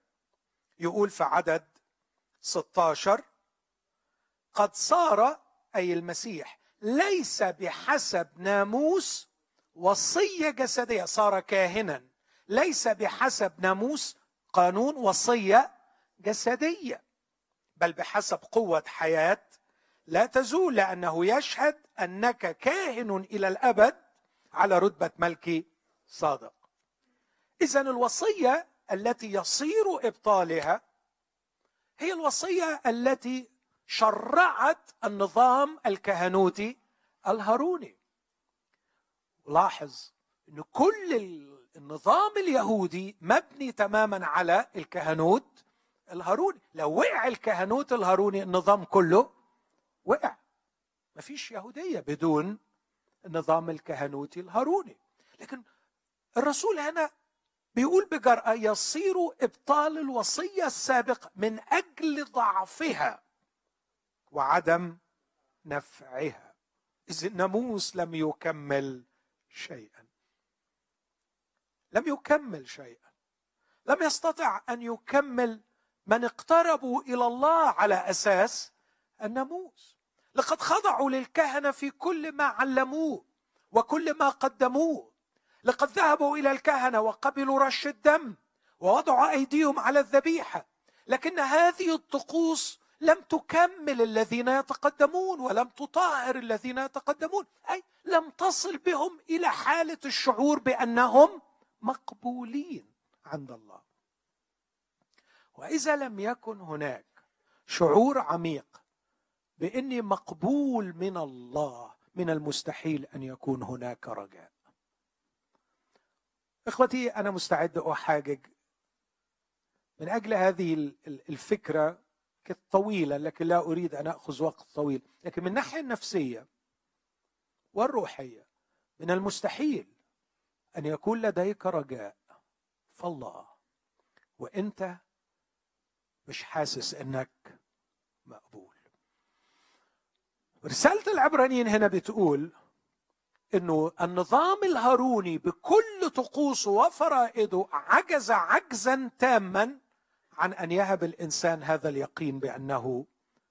يقول في عدد 16 قد صار أي المسيح ليس بحسب ناموس وصية جسدية صار كاهنا ليس بحسب ناموس قانون وصية جسدية بل بحسب قوة حياة لا تزول لأنه يشهد أنك كاهن إلى الأبد على رتبة ملك صادق. اذا الوصية التي يصير إبطالها هي الوصية التي شرعت النظام الكهنوتي الهاروني. لاحظ إن كل النظام اليهودي مبني تماما على الكهنوت الهاروني. لو وقع الكهنوت الهاروني النظام كله وقع. مفيش يهودية بدون النظام الكهنوتي الهاروني. لكن الرسول هنا بيقول بجرأة يصير إبطال الوصية السابقة من أجل ضعفها وعدم نفعها. إذ الناموس لم يكمل شيئا. لم يكمل شيئا. لم يستطع أن يكمل من اقتربوا إلى الله على أساس الناموس. لقد خضعوا للكهنة في كل ما علموه وكل ما قدموه. لقد ذهبوا إلى الكهنة وقبلوا رش الدم ووضعوا أيديهم على الذبيحة. لكن هذه الطقوس لم تكمل الذين يتقدمون ولم تطهر الذين يتقدمون. أي لم تصل بهم إلى حالة الشعور بأنهم مقبولين عند الله. وإذا لم يكن هناك شعور عميق بإني مقبول من الله من المستحيل أن يكون هناك رجاء. إخوتي أنا مستعد احاجج من أجل هذه الفكرة طويلة لكن لا أريد أن اخذ وقت طويل. لكن من الناحية النفسية والروحية من المستحيل أن يكون لديك رجاء. فالله وأنت مش حاسس أنك مقبول. رسالة العبرانيين هنا بتقول إنه النظام الهاروني بكل طقوسه وفرائده عجز عجزا تاما عن أن يهب الإنسان هذا اليقين بأنه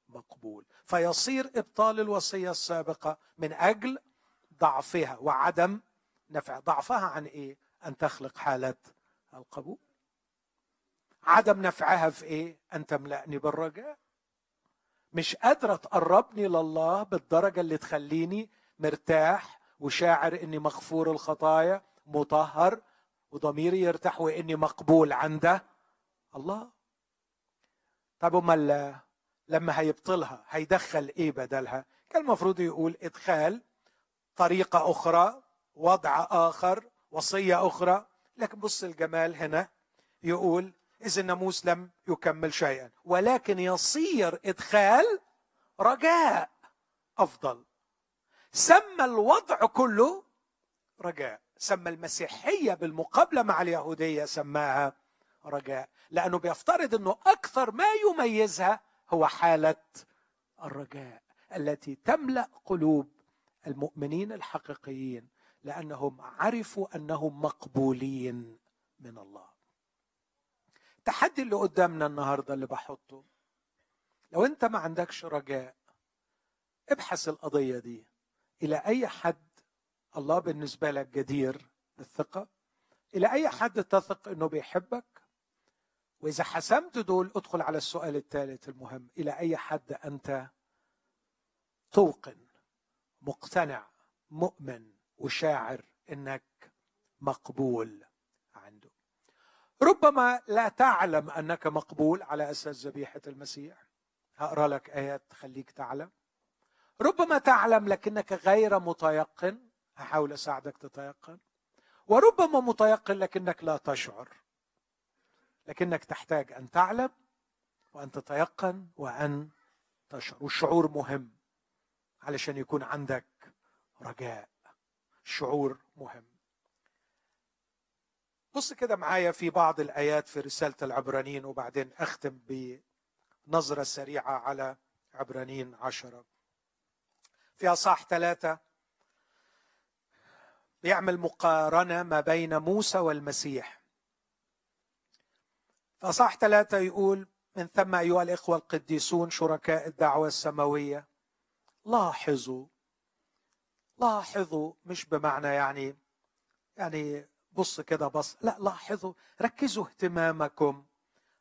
مقبول. فيصير إبطال الوصية السابقة من أجل ضعفها وعدم نفع. ضعفها عن إيه؟ أن تخلق حاله القبول. عدم نفعها في إيه؟ أن تملأني بالرجاء. مش قادرة تقربني لله بالدرجة اللي تخليني مرتاح وشاعر إني مغفور الخطايا مطهر وضميري يرتاح وإني مقبول عنده. الله. طب امال لما هيبطلها هيدخل إيه بدلها؟ كان المفروض يقول إدخال طريقة أخرى وضع آخر وصية أخرى. لكن بص الجمال هنا يقول اذا الناموس لم يكمل شيئا ولكن يصير إدخال رجاء أفضل. سمى الوضع كله رجاء. سمى المسيحية بالمقابلة مع اليهودية سماها رجاء. لأنه بيفترض إنه أكثر ما يميزها هو حالة الرجاء التي تملأ قلوب المؤمنين الحقيقيين لأنهم عرفوا أنهم مقبولين من الله. التحدي اللي قدامنا النهارده اللي بحطه لو أنت ما عندكش رجاء ابحث القضية دي. إلى أي حد الله بالنسبة لك جدير بالثقة؟ إلى أي حد تثق إنه بيحبك؟ وإذا حسمت دول ادخل على السؤال الثالث المهم. إلى أي حد أنت توقن مقتنع مؤمن وشاعر إنك مقبول عنده؟ ربما لا تعلم أنك مقبول على أساس ذبيحة المسيح. هقرأ لك آيات تخليك تعلم. ربما تعلم لكنك غير متيقن. هحاول أساعدك تتيقن. وربما متيقن لكنك لا تشعر. لكنك تحتاج أن تعلم وأن تتيقن وأن تشعر. والشعور مهم علشان يكون عندك رجاء. شعور مهم. بص كده معايا في بعض الآيات في رسالة العبرانيين وبعدين أختم بنظرة سريعة على عبرانيين عشرة. في اصح ثلاثة. بيعمل مقارنة ما بين موسى والمسيح. فصح ثلاثة يقول من ثم أيها الإخوة القديسون شركاء الدعوة السماوية لاحظوا لاحظوا مش بمعنى يعني يعني بص كده بص لا لاحظوا ركزوا اهتمامكم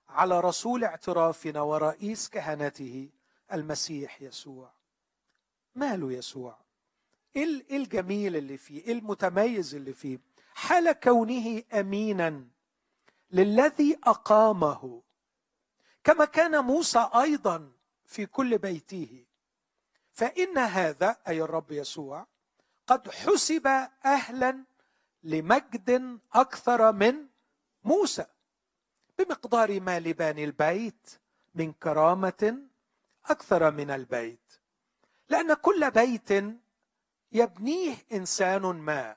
على رسول اعترافنا ورئيس كهنته المسيح يسوع. ماله يسوع؟ إيه, إيه الجميل اللي فيه؟ إيه المتميز اللي فيه؟ حال كونه أمينا للذي أقامه كما كان موسى أيضا في كل بيته. فإن هذا أي الرب يسوع قد حسب أهلا لمجد أكثر من موسى بمقدار ما لباني البيت من كرامة أكثر من البيت. لأن كل بيت يبنيه إنسان ما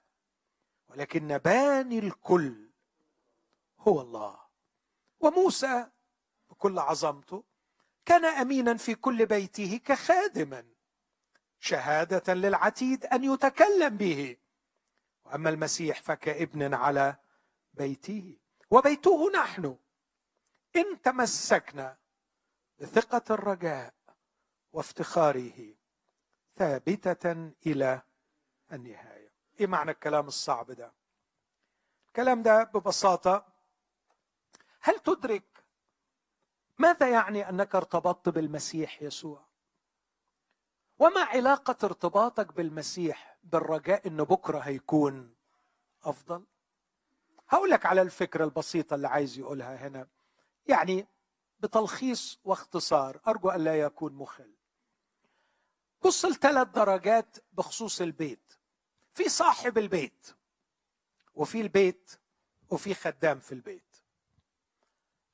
ولكن باني الكل هو الله. وموسى بكل عظمته كان امينا في كل بيته كخادما شهادة للعتيد أن يتكلم به. وأما المسيح فكابن على بيته. وبيته نحن. إن تمسكنا بثقة الرجاء وافتخاره. ثابتة إلى النهاية. إيه معنى الكلام الصعب ده؟ الكلام ده ببساطة هل تدرك ماذا يعني أنك ارتبطت بالمسيح يسوع؟ وما علاقة ارتباطك بالمسيح بالرجاء إنه بكرة هيكون أفضل؟ هقول لك على الفكرة البسيطة اللي عايز يقولها هنا. يعني بتلخيص واختصار أرجو أن لا يكون مخل. بص لثلاث درجات بخصوص البيت. في صاحب البيت وفي البيت وفي خدام في البيت.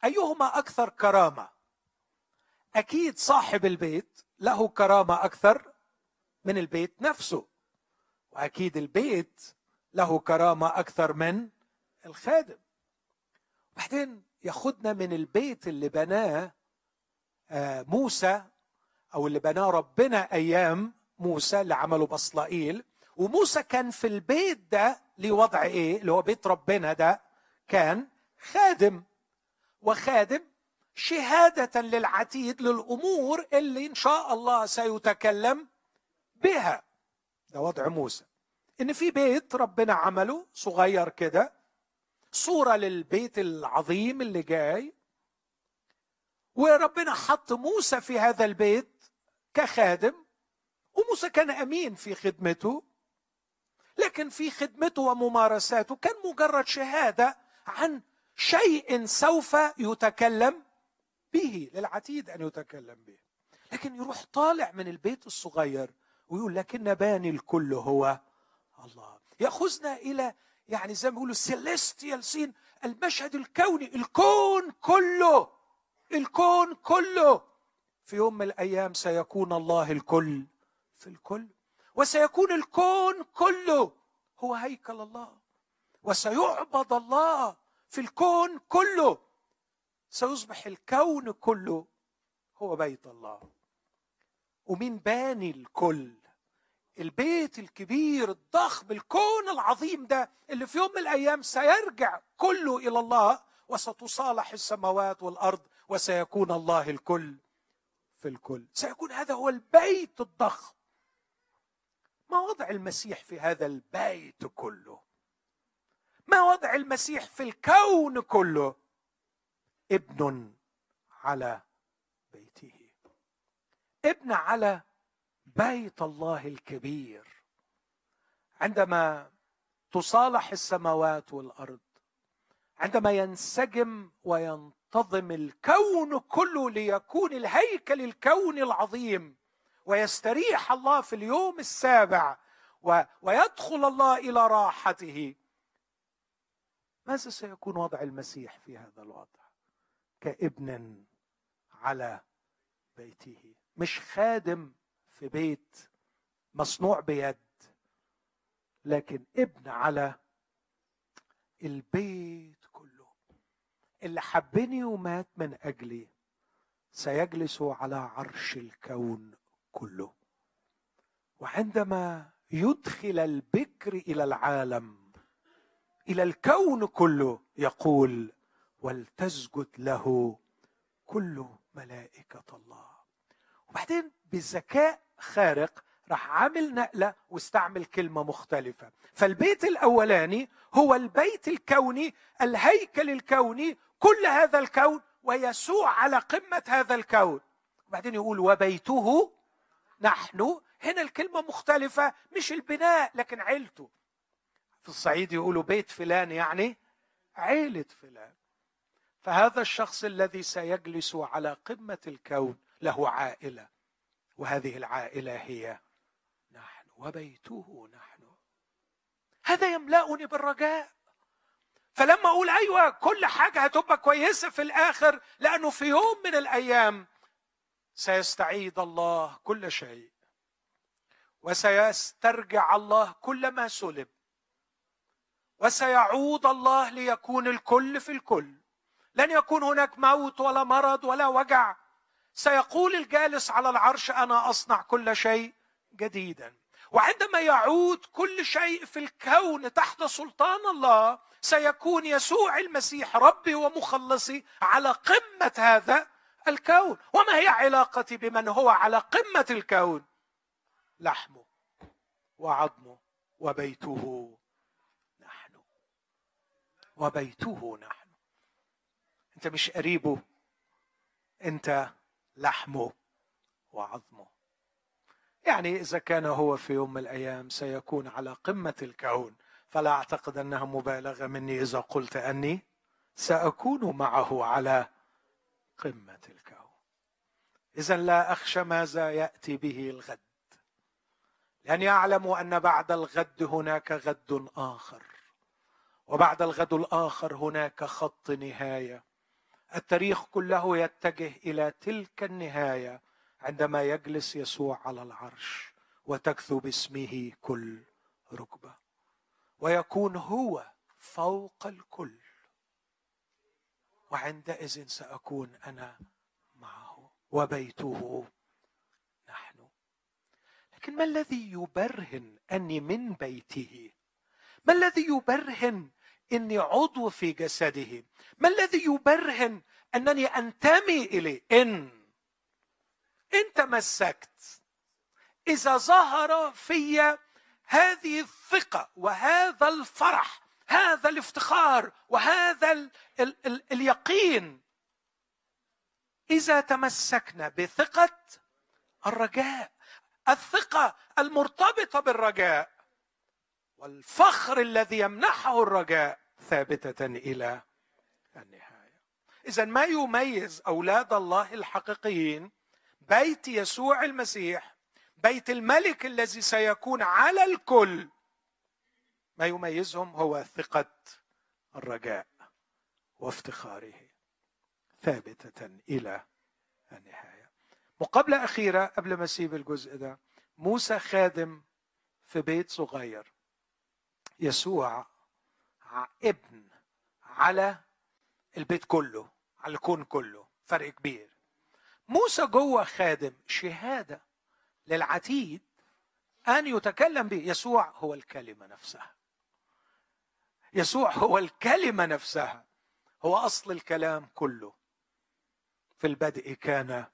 أيهما أكثر كرامة؟ أكيد صاحب البيت له كرامة أكثر من البيت نفسه. وأكيد البيت له كرامة أكثر من الخادم. بعدين ياخدنا من البيت اللي بناه آه، موسى أو اللي بناه ربنا أيام موسى اللي عمله بصلائيل وموسى كان في البيت ده لوضع إيه؟ اللي هو بيت ربنا ده كان خادم. وخادم شهادة للعتيد للأمور اللي إن شاء الله سيتكلم بها. ده وضع موسى. إن في بيت ربنا عمله صغير كده صورة للبيت العظيم اللي جاي. وربنا حط موسى في هذا البيت كخادم وموسى كان أمين في خدمته لكن في خدمته وممارساته كان مجرد شهادة عن شيء سوف يتكلم به للعتيد أن يتكلم به. لكن يروح طالع من البيت الصغير ويقول لكن باني الكل هو الله. يأخذنا إلى يعني زي ما بيقولوا celestial scene المشهد الكوني الكون كله الكون كله. في يوم من الأيام سيكون الله الكل في الكل وسيكون الكون كله هو هيكل الله وسيعبد الله في الكون كله سيصبح الكون كله هو بيت الله. ومين باني الكل؟ البيت الكبير الضخم الكون العظيم ده اللي في يوم من الأيام سيرجع كله إلى الله وستصالح السماوات والأرض وسيكون الله الكل. في الكل. سيكون هذا هو البيت الضخم. ما وضع المسيح في هذا البيت كله؟ ما وضع المسيح في الكون كله؟ ابن على بيته. ابن على بيت الله الكبير. عندما تصالح السماوات والأرض عندما ينسجم وينتظم الكون كله ليكون الهيكل الكوني العظيم ويستريح الله في اليوم السابع ويدخل الله إلى راحته. ماذا سيكون وضع المسيح في هذا الوضع؟ كابن على بيته مش خادم في بيت مصنوع بيد لكن ابن على البيت اللي حبني ومات من أجلي سيجلس على عرش الكون كله. وعندما يدخل البكر إلى العالم إلى الكون كله يقول ولتسجد له كل ملائكة الله. وبعدين بذكاء خارق راح عامل نقلة واستعمل كلمة مختلفة. فالبيت الأولاني هو البيت الكوني الهيكل الكوني كل هذا الكون ويسوع على قمة هذا الكون. وبعدين يقول وبيته نحن. هنا الكلمة مختلفة مش البناء لكن عيلته. في الصعيد يقولوا بيت فلان يعني عيلة فلان. فهذا الشخص الذي سيجلس على قمة الكون له عائلة. وهذه العائلة هي نحن وبيته نحن. هذا يملأني بالرجاء. فلما أقول أيوه كل حاجة هتبقى كويسه في الآخر لأنه في يوم من الأيام سيستعيد الله كل شيء. وسيسترجع الله كل ما سلب. وسيعود الله ليكون الكل في الكل. لن يكون هناك موت ولا مرض ولا وجع. سيقول الجالس على العرش أنا أصنع كل شيء جديدا. وعندما يعود كل شيء في الكون تحت سلطان الله سيكون يسوع المسيح ربي ومخلصي على قمة هذا الكون. وما هي علاقتي بمن هو على قمة الكون؟ لحمه وعظمه وبيته نحن. وبيته نحن. أنت مش قريبه أنت لحمه وعظمه. يعني إذا كان هو في يوم من الأيام سيكون على قمة الكون. فلا أعتقد أنها مبالغة مني إذا قلت أني سأكون معه على قمة الكون. اذا لا أخشى ماذا يأتي به الغد. لأني أعلم أن بعد الغد هناك غد آخر. وبعد الغد الآخر هناك خط نهاية. التاريخ كله يتجه إلى تلك النهاية عندما يجلس يسوع على العرش وتكثو باسمه كل ركبة. ويكون هو فوق الكل. وعندئذ سأكون أنا معه وبيته نحن. لكن ما الذي يبرهن أني من بيته؟ ما الذي يبرهن إني عضو في جسده؟ ما الذي يبرهن أنني أنتمي إليه؟ إن إن تمسكت. إذا ظهر في هذه الثقة وهذا الفرح هذا الافتخار وهذا ال ال ال اليقين. إذا تمسكنا بثقة الرجاء الثقة المرتبطة بالرجاء والفخر الذي يمنحه الرجاء ثابتة إلى النهاية. اذا ما يميز أولاد الله الحقيقيين؟ بيت يسوع المسيح بيت الملك الذي سيكون على الكل. ما يميزهم هو ثقة الرجاء وافتخاره ثابتة إلى النهاية. مقابله أخيرة قبل ما أسيب الجزء ده موسى خادم في بيت صغير. يسوع ابن على البيت كله على الكون كله فرق كبير. موسى جوه خادم شهادة. للعتيد أن يتكلم به. يسوع هو الكلمة نفسها. يسوع هو الكلمة نفسها. هو أصل الكلام كله. في البدء كان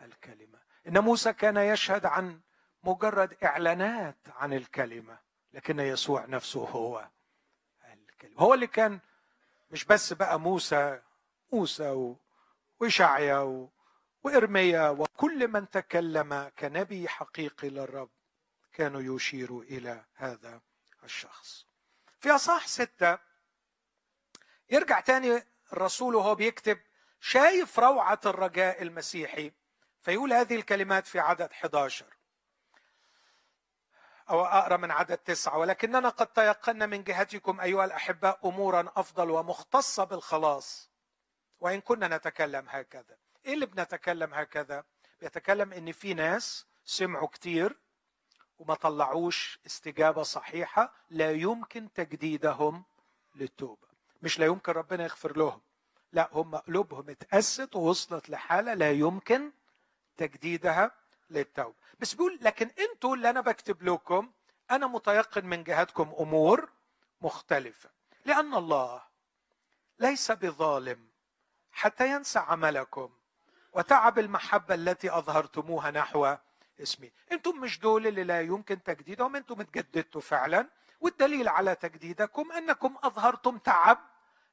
الكلمة. إن موسى كان يشهد عن مجرد إعلانات عن الكلمة لكن يسوع نفسه هو الكلمة. هو اللي كان مش بس بقى موسى موسى وإشعيا وإرميا وكل من تكلم كنبي حقيقي للرب كانوا يشيروا إلى هذا الشخص. في أصح ستة يرجع تاني الرسول وهو بيكتب شايف روعة الرجاء المسيحي؟ فيقول هذه الكلمات في عدد 11 أو أقرأ من عدد تسعة ولكننا قد تيقنا من جهتكم أيها الأحباء أمورا أفضل ومختصة بالخلاص وإن كنا نتكلم هكذا. إيه اللي بنتكلم هكذا؟ بيتكلم إن في ناس سمعوا كتير وما طلعوش استجابة صحيحة لا يمكن تجديدهم للتوبة. مش لا يمكن ربنا يغفر لهم لا هم قلوبهم اتأست ووصلت لحالة لا يمكن تجديدها للتوبة. بس بيقول لكن أنتوا اللي أنا بكتب لكم أنا متيقن من جهتكم أمور مختلفة. لأن الله ليس بظالم حتى ينسى عملكم. وتعب المحبة التي أظهرتموها نحو اسمي. أنتم مش دول اللي لا يمكن تجديدهم أنتم اتجددتوا فعلا. والدليل على تجديدكم أنكم أظهرتم تعب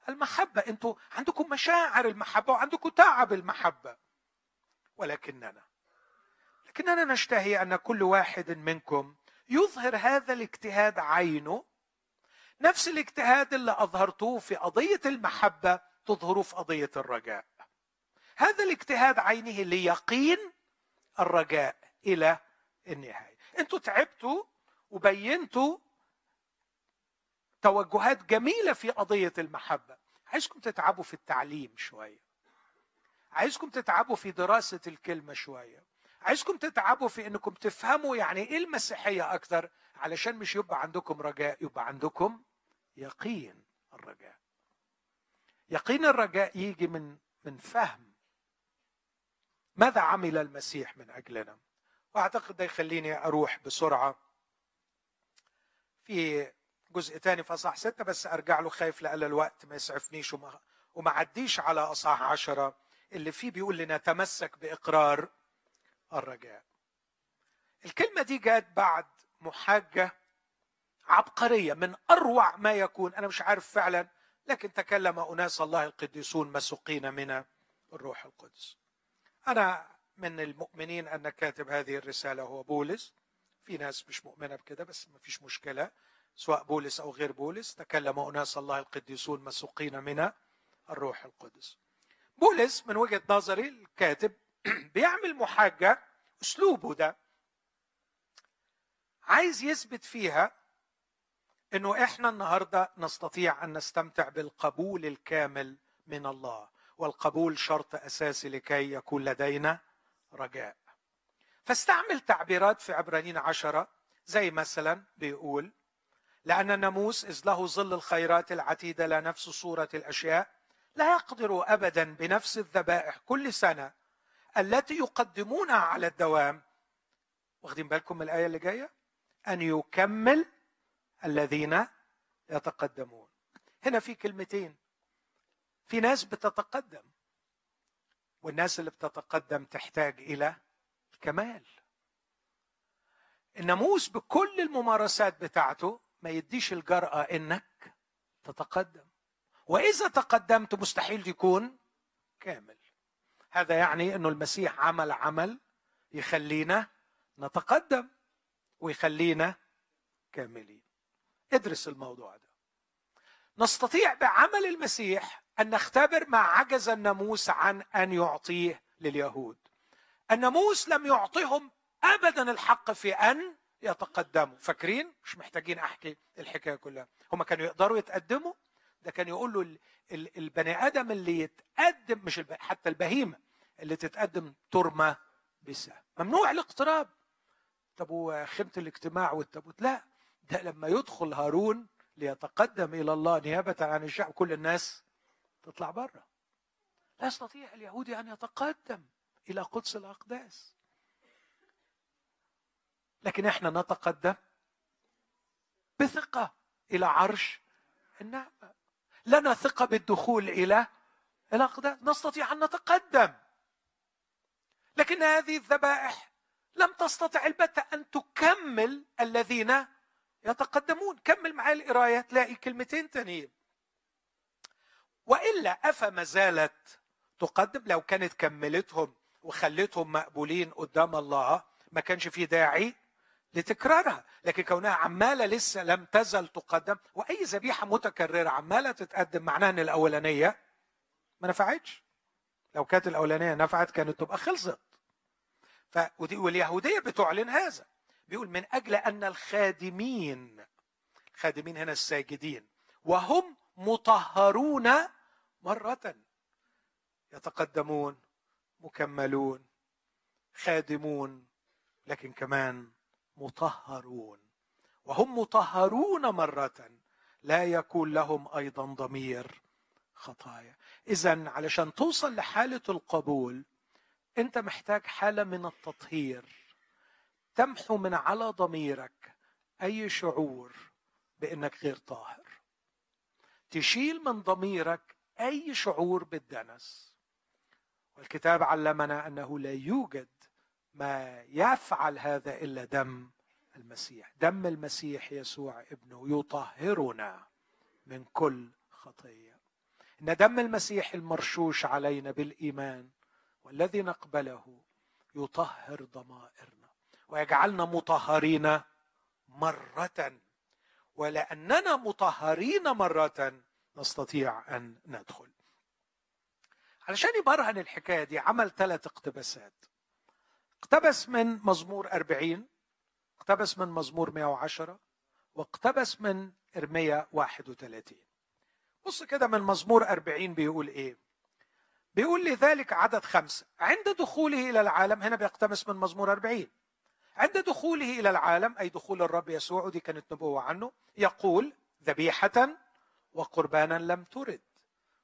المحبة. أنتم عندكم مشاعر المحبة وعندكم تعب المحبة. ولكننا لكننا نشتهي أن كل واحد منكم يظهر هذا الاجتهاد عينه. نفس الاجتهاد اللي أظهرتوه في قضية المحبة تظهره في قضية الرجاء. هذا الاجتهاد عينه ليقين الرجاء إلى النهاية. أنتوا تعبتوا وبينتوا توجهات جميلة في قضية المحبة. عايزكم تتعبوا في التعليم شوية. عايزكم تتعبوا في دراسة الكلمة شوية. عايزكم تتعبوا في إنكم تفهموا يعني إيه المسيحية أكثر علشان مش يبقى عندكم رجاء يبقى عندكم يقين الرجاء. يقين الرجاء يجي من من فهم ماذا عمل المسيح من أجلنا؟ وأعتقد ده يخليني أروح بسرعة في جزء تاني في أصحاح ستة بس أرجع له خايف لألا الوقت ما يسعفنيش وما, وما عديش على أصحاح عشرة اللي فيه بيقول لنا تمسك بإقرار الرجاء. الكلمة دي جات بعد محاجة عبقرية من أروع ما يكون. أنا مش عارف فعلا لكن تكلم أناس الله القديسون مسوقين من الروح القدس. أنا من المؤمنين أن كاتب هذه الرسالة هو بولس. في ناس مش مؤمنة بكده بس ما فيش مشكلة سواء بولس أو غير بولس. تكلم أناس الله القديسون مسوقين من الروح القدس. بولس من وجهة نظري الكاتب (clears throat) بيعمل محاجة أسلوبه ده عايز يثبت فيها إنه إحنا النهارده نستطيع أن نستمتع بالقبول الكامل من الله. والقبول شرط أساسي لكي يكون لدينا رجاء. فاستعمل تعبيرات في عبرانيين عشرة زي مثلا بيقول لأن الناموس إذ له ظل الخيرات العتيدة لا نفس صورة الأشياء لا يقدر أبدا بنفس الذبائح كل سنة التي يقدمونها على الدوام. واخدين بالكم من الآية اللي جاية؟ أن يكمل الذين يتقدمون. هنا في كلمتين في ناس بتتقدم. والناس اللي بتتقدم تحتاج إلى الكمال. الناموس بكل الممارسات بتاعته ما يديش الجرأة إنك تتقدم. وإذا تقدمت مستحيل تكون كامل. هذا يعني إنه المسيح عمل عمل يخلينا نتقدم ويخلينا كاملين. ادرس الموضوع ده. نستطيع بعمل المسيح أن نختبر ما عجز الناموس عن أن يعطيه لليهود. الناموس لم يعطيهم ابدا الحق في أن يتقدموا. فاكرين؟ مش محتاجين أحكي الحكاية كلها. هم كانوا يقدروا يتقدموا. ده كان يقول له البني آدم اللي يتقدم مش حتى البهيمة اللي تتقدم ترمى بسهم ممنوع الاقتراب. طب وخيمة الاجتماع والتابوت؟ لا. ده لما يدخل هارون ليتقدم إلى الله نيابة عن الشعب كل الناس تطلع بره. لا يستطيع اليهودي أن يتقدم إلى قدس الأقداس. لكن إحنا نتقدم بثقة إلى عرش النعمة. لنا ثقة بالدخول إلى الأقداس. نستطيع أن نتقدم. لكن هذه الذبائح لم تستطع البتة أن تكمل الذين يتقدمون. كمل معي القراية تلاقي كلمتين تانيين. وإلا أفما زالت تقدم لو كانت كملتهم وخلتهم مقبولين قدام الله ما كانش في داعي لتكرارها. لكن كونها عمالة لسه لم تزل تقدم وأي ذبيحة متكررة عمالة تتقدم معناها إن الأولانية ما نفعتش. لو كانت الأولانية نفعت كانت تبقى خلصت. ف واليهودية بتعلن هذا. بيقول من أجل أن الخادمين خادمين هنا الساجدين وهم مطهرون مرة يتقدمون مكملون خادمون لكن كمان مطهرون. وهم مطهرون مرة لا يكون لهم أيضا ضمير خطايا. اذا علشان توصل لحالة القبول أنت محتاج حالة من التطهير. تمحو من على ضميرك أي شعور بأنك غير طاهر. تشيل من ضميرك أي شعور بالدنس. والكتاب علمنا أنه لا يوجد ما يفعل هذا إلا دم المسيح. دم المسيح يسوع ابنه يطهرنا من كل خطية. إن دم المسيح المرشوش علينا بالإيمان والذي نقبله يطهر ضمائرنا ويجعلنا مطهرين مرة. ولأننا مطهرين مرة نستطيع أن ندخل. علشان يبرهن الحكاية دي عمل ثلاث اقتباسات. اقتبس من مزمور أربعين اقتبس من مزمور 110 واقتبس من إرميا 31 بص كده من مزمور أربعين بيقول إيه؟ بيقول لذلك عدد خمسة. عند دخوله إلى العالم هنا بيقتبس من مزمور أربعين. عند دخوله إلى العالم أي دخول الرب يسوع ودي كانت نبوة عنه يقول ذبيحة وقربانا لم ترد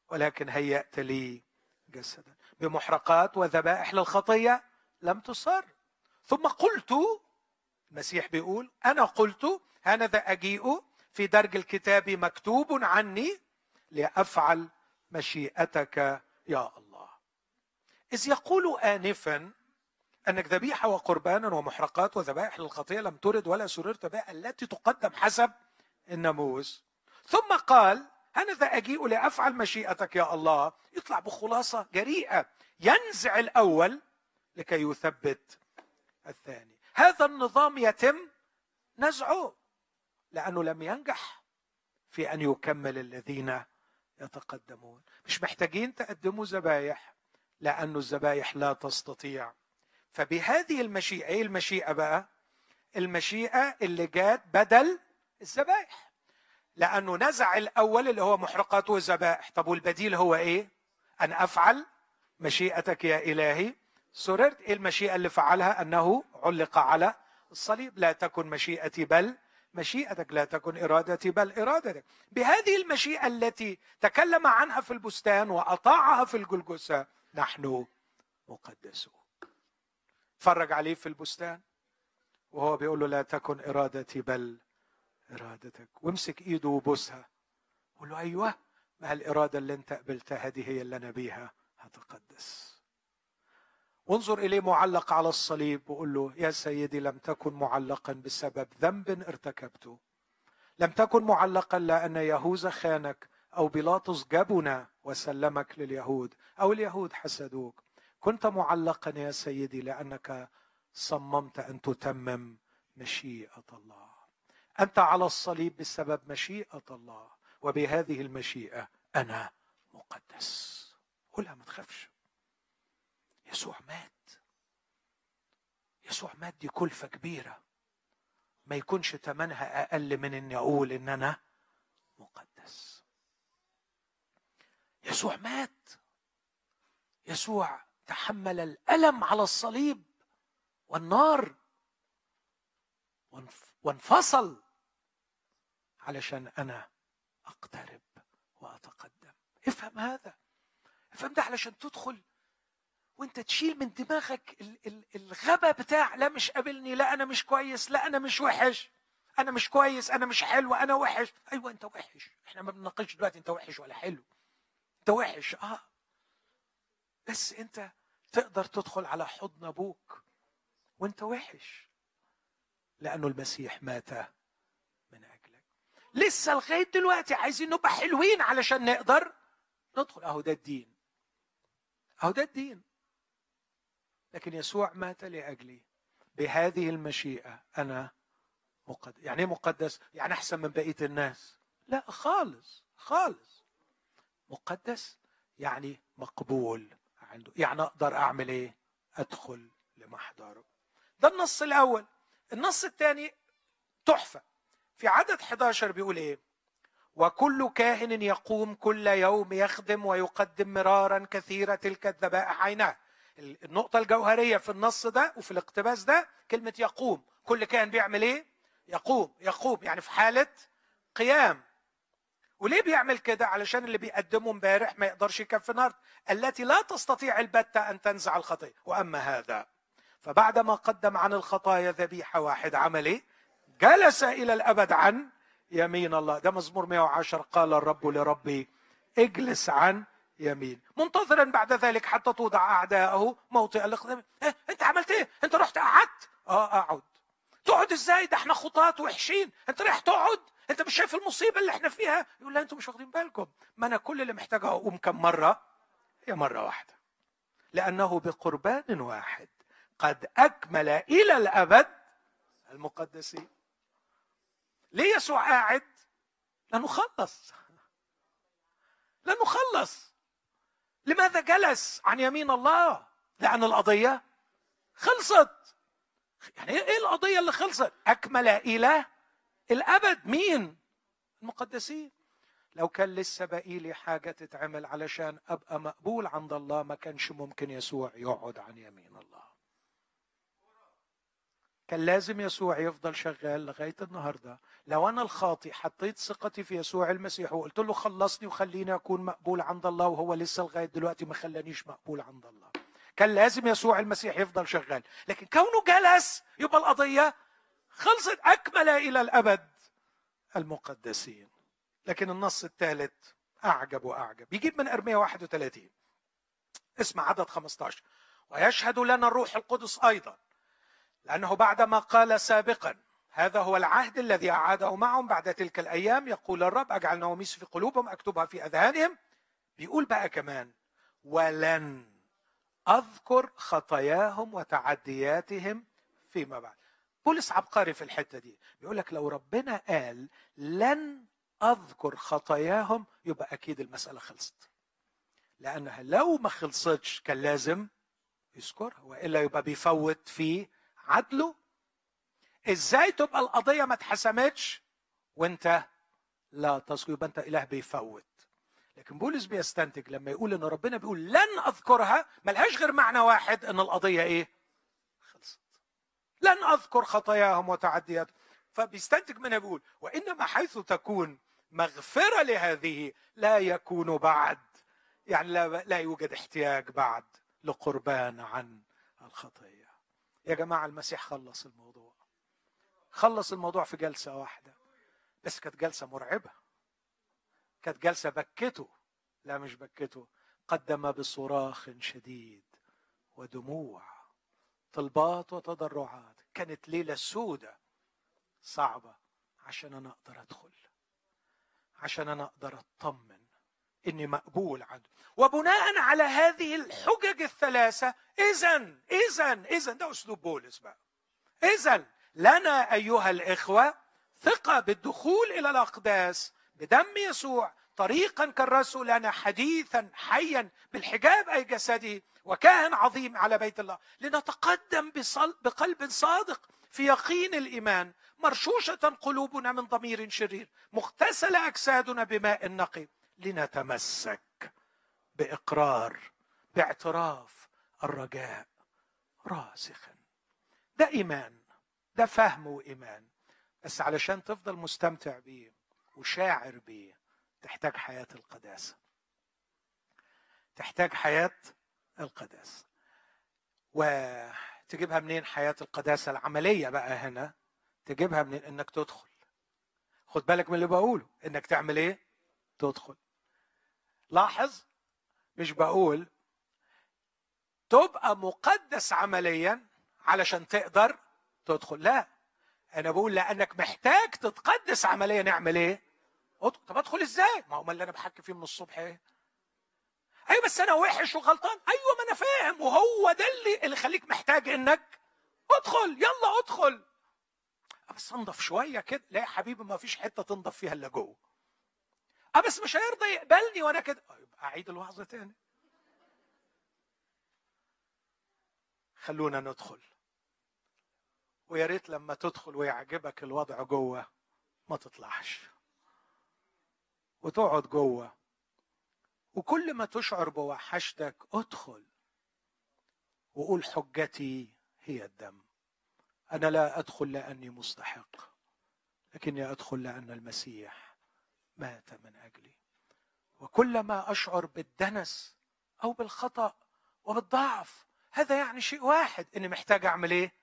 ولكن هيأت لي جسدا. بمحرقات وذبائح للخطية لم تصر. ثم قلت المسيح بيقول أنا قلت هذا أجيء في درج الكتاب مكتوب عني لأفعل مشيئتك يا الله. إذ يقول آنفا أنك ذبيحة وقربانا ومحرقات وذبائح للخطية لم ترد ولا سررت بها التي تقدم حسب الناموس. ثم قال هذا أجيء لأفعل مشيئتك يا الله. يطلع بخلاصة جريئة. ينزع الأول لكي يثبت الثاني. هذا النظام يتم نزعه لأنه لم ينجح في أن يكمل الذين يتقدمون. مش محتاجين تقدموا ذبايح لأن الذبايح لا تستطيع. فبهذه المشيئة إيه المشيئة بقى؟ المشيئة اللي جات بدل الذبائح لأنه نزع الأول اللي هو محرقات والذبائح طب والبديل هو إيه؟ أن أفعل مشيئتك يا إلهي. سررت إيه المشيئة اللي فعلها؟ أنه علق على الصليب. لا تكن مشيئتي بل مشيئتك. لا تكن إرادتي بل إرادتك. بهذه المشيئة التي تكلم عنها في البستان وأطاعها في الجلجسه نحن مقدسون. فرج عليه في البستان وهو بيقول له لا تكن إرادتي بل إرادتك. وامسك إيده وبوسها قول له أيوه ما الإرادة اللي أنت قبلتها دي هي اللي أنا بيها. هتقدس. وانظر إليه معلق على الصليب وقول له يا سيدي لم تكن معلقا بسبب ذنب ارتكبته. لم تكن معلقا لأن يهوذا خانك أو بيلاطس جبنا وسلمك لليهود أو اليهود حسدوك. كنت معلقا يا سيدي لأنك صممت أن تتمم مشيئة الله. أنت على الصليب بسبب مشيئة الله وبهذه المشيئة أنا مقدس. قولها ما تخافش. يسوع مات. يسوع مات دي كلفة كبيرة. ما يكونش ثمنها أقل من إني أقول إن أنا مقدس. يسوع مات. يسوع تحمل الألم على الصليب والنار وانفصل. علشان أنا أقترب وأتقدم. افهم هذا. افهم ده علشان تدخل وانت تشيل من دماغك الغبا بتاع لا مش قابلني لا أنا مش كويس لا أنا مش وحش. أنا مش كويس أنا مش حلو أنا وحش. أيوه أنت وحش. إحنا ما بنناقش دلوقتي أنت وحش ولا حلو. أنت وحش آه. بس أنت تقدر تدخل على حضن أبوك وأنت وحش. لأنه المسيح مات لسه لغاية دلوقتي عايزين نبقى حلوين علشان نقدر ندخل. أهو ده الدين. أهو ده الدين. لكن يسوع مات لأجلي. بهذه المشيئة أنا مقدس يعني إيه مقدس؟ يعني أحسن من بقية الناس. لا خالص خالص. مقدس يعني مقبول عنده. يعني أقدر أعمل إيه؟ أدخل لمحضره. ده النص الأول. النص الثاني تحفة. في عدد 11 بيقول إيه؟ وكل كاهن يقوم كل يوم يخدم ويقدم مرارا كثيرة تلك الذبائح. عينها النقطة الجوهرية في النص ده وفي الاقتباس ده كلمة يقوم. كل كاهن بيعمل إيه؟ يقوم يقوم. يعني في حالة قيام. وليه بيعمل كده؟ علشان اللي بيقدمه امبارح ما يقدرش يكفي نار التي لا تستطيع البتة أن تنزع الخطية وأما هذا فبعدما قدم عن الخطايا ذبيحة واحد عمل إيه؟ جلس إلى الأبد عن يمين الله. ده مزمور 110 قال الرب لربي اجلس عن يمين. منتظرا بعد ذلك حتى توضع أعداءه موطئ الإقدام. إيه؟ أنت عملت إيه؟ أنت رحت قعدت؟ آه اقعد تقعد إزاي؟ ده إحنا خطاة وحشين. أنت رايح تقعد؟ أنت مش شايف المصيبة اللي إحنا فيها؟ يقول لا أنتم مش واخدين بالكم. ما أنا كل اللي محتاج أقوم كم مرة؟ هي مرة واحدة. لأنه بقربان واحد قد أكمل إلى الأبد المقدسين. ليه يسوع قاعد؟ لأنه خلص لأنه خلص لماذا جلس عن يمين الله؟ لأن القضية خلصت. يعني إيه القضية اللي خلصت؟ أكمل إلى الأبد. مين؟ المقدسين. لو كان لسه باقي لي حاجة تتعمل علشان أبقى مقبول عند الله ما كانش ممكن يسوع يقعد عن يمين الله. كان لازم يسوع يفضل شغال لغاية النهارده. لو أنا الخاطي حطيت ثقتي في يسوع المسيح وقلت له خلصني وخليني أكون مقبول عند الله وهو لسه لغاية دلوقتي ما خلانيش مقبول عند الله. كان لازم يسوع المسيح يفضل شغال. لكن كونه جلس يبقى القضية خلصت أكمل إلى الأبد المقدسين. لكن النص الثالث أعجب وأعجب. يجيب من أرمية 31 اسمع عدد 15 ويشهد لنا الروح القدس أيضا. لأنه بعدما قال سابقا هذا هو العهد الذي أعاده معهم بعد تلك الأيام. يقول الرب أجعل نواميس في قلوبهم أكتبها في أذهانهم. بيقول بقى كمان ولن أذكر خطاياهم وتعدياتهم فيما بعد. بولس عبقري في الحتة دي. بيقول لك لو ربنا قال لن أذكر خطاياهم يبقى أكيد المسألة خلصت. لأنها لو ما خلصتش كان لازم يذكرها وإلا يبقى بيفوت في عدله؟ إزاي تبقى القضية ما اتحسمتش وانت لا تذكر يبقى انت إله بيفوت. لكن بولس بيستنتج لما يقول إن ربنا بيقول لن أذكرها ملهاش غير معنى واحد إن القضية إيه؟ خلصت. لن أذكر خطاياهم وتعدياتهم فبيستنتج منها بيقول وإنما حيث تكون مغفرة لهذه لا يكون بعد. يعني لا, لا يوجد احتياج بعد لقربان عن الخطيه يا جماعة المسيح خلص الموضوع. خلص الموضوع في جلسة واحدة. بس كانت جلسة مرعبة. كانت جلسة بكته. لا مش بكته. قدم بصراخ شديد ودموع. طلبات وتضرعات. كانت ليلة سودة. صعبة. عشان أنا أقدر أدخل. عشان أنا أقدر أطمن. إني مقبول عنده وبناء على هذه الحجج الثلاثة اذا اذا اذا ده أسلوب بولس بقى. اذا لنا أيها الإخوة ثقة بالدخول إلى الأقداس بدم يسوع طريقا كرسه لنا حديثا حيا بالحجاب أي جسده وكاهن عظيم على بيت الله. لنتقدم بقلب صادق في يقين الإيمان مرشوشة قلوبنا من ضمير شرير مغتسلة أجسادنا بماء نقي. لنتمسك بإقرار باعتراف الرجاء راسخا ده إيمان ده فهم وإيمان. بس علشان تفضل مستمتع بيه وشاعر بيه تحتاج حياة القداسة. تحتاج حياة القداسة. وتجيبها منين حياة القداسة العملية بقى هنا؟ تجيبها منين؟ إنك تدخل. خد بالك من اللي بقوله إنك تعمل إيه؟ تدخل. لاحظ؟ مش بقول. تبقى مقدس عمليا علشان تقدر تدخل. لا. أنا بقول لأنك محتاج تتقدس عمليا. نعمل إيه؟ طب أدخل إزاي؟ ما هو اللي أنا بحكي فيه من الصبح إيه؟ أيوه بس أنا وحش وغلطان. أيوه ما أنا فاهم. وهو ده اللي اللي يخليك محتاج إنك أدخل. يلا أدخل. بس أنضف شوية كده. لا يا حبيبي ما فيش حتة تنضف فيها إلا جوه. آه بس مش هيرضى يقبلني وأنا كده. يبقى أعيد الوعظه تاني. خلونا ندخل. ويا ريت لما تدخل ويعجبك الوضع جوه ما تطلعش. وتقعد جوه. وكل ما تشعر بوحشتك ادخل. وقول حجتي هي الدم. أنا لا أدخل لأني مستحق لكني أدخل لأن المسيح. مات من أجلي. وكلما أشعر بالدنس أو بالخطأ وبالضعف هذا يعني شيء واحد. إني محتاج أعمل إيه؟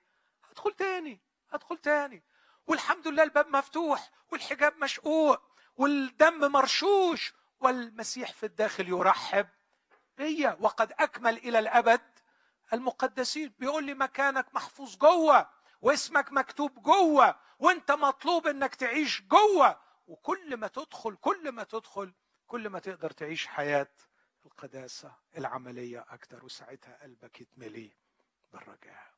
أدخل تاني أدخل تاني. والحمد لله الباب مفتوح والحجاب مشقوق والدم مرشوش والمسيح في الداخل يرحب بيا. وقد أكمل إلى الأبد المقدسين. بيقول لي مكانك محفوظ جوه واسمك مكتوب جوه وأنت مطلوب إنك تعيش جوه. وكل ما تدخل كل ما تدخل كل ما تقدر تعيش حياة القداسة العملية أكثر وساعتها قلبك يتملي بالرجاء.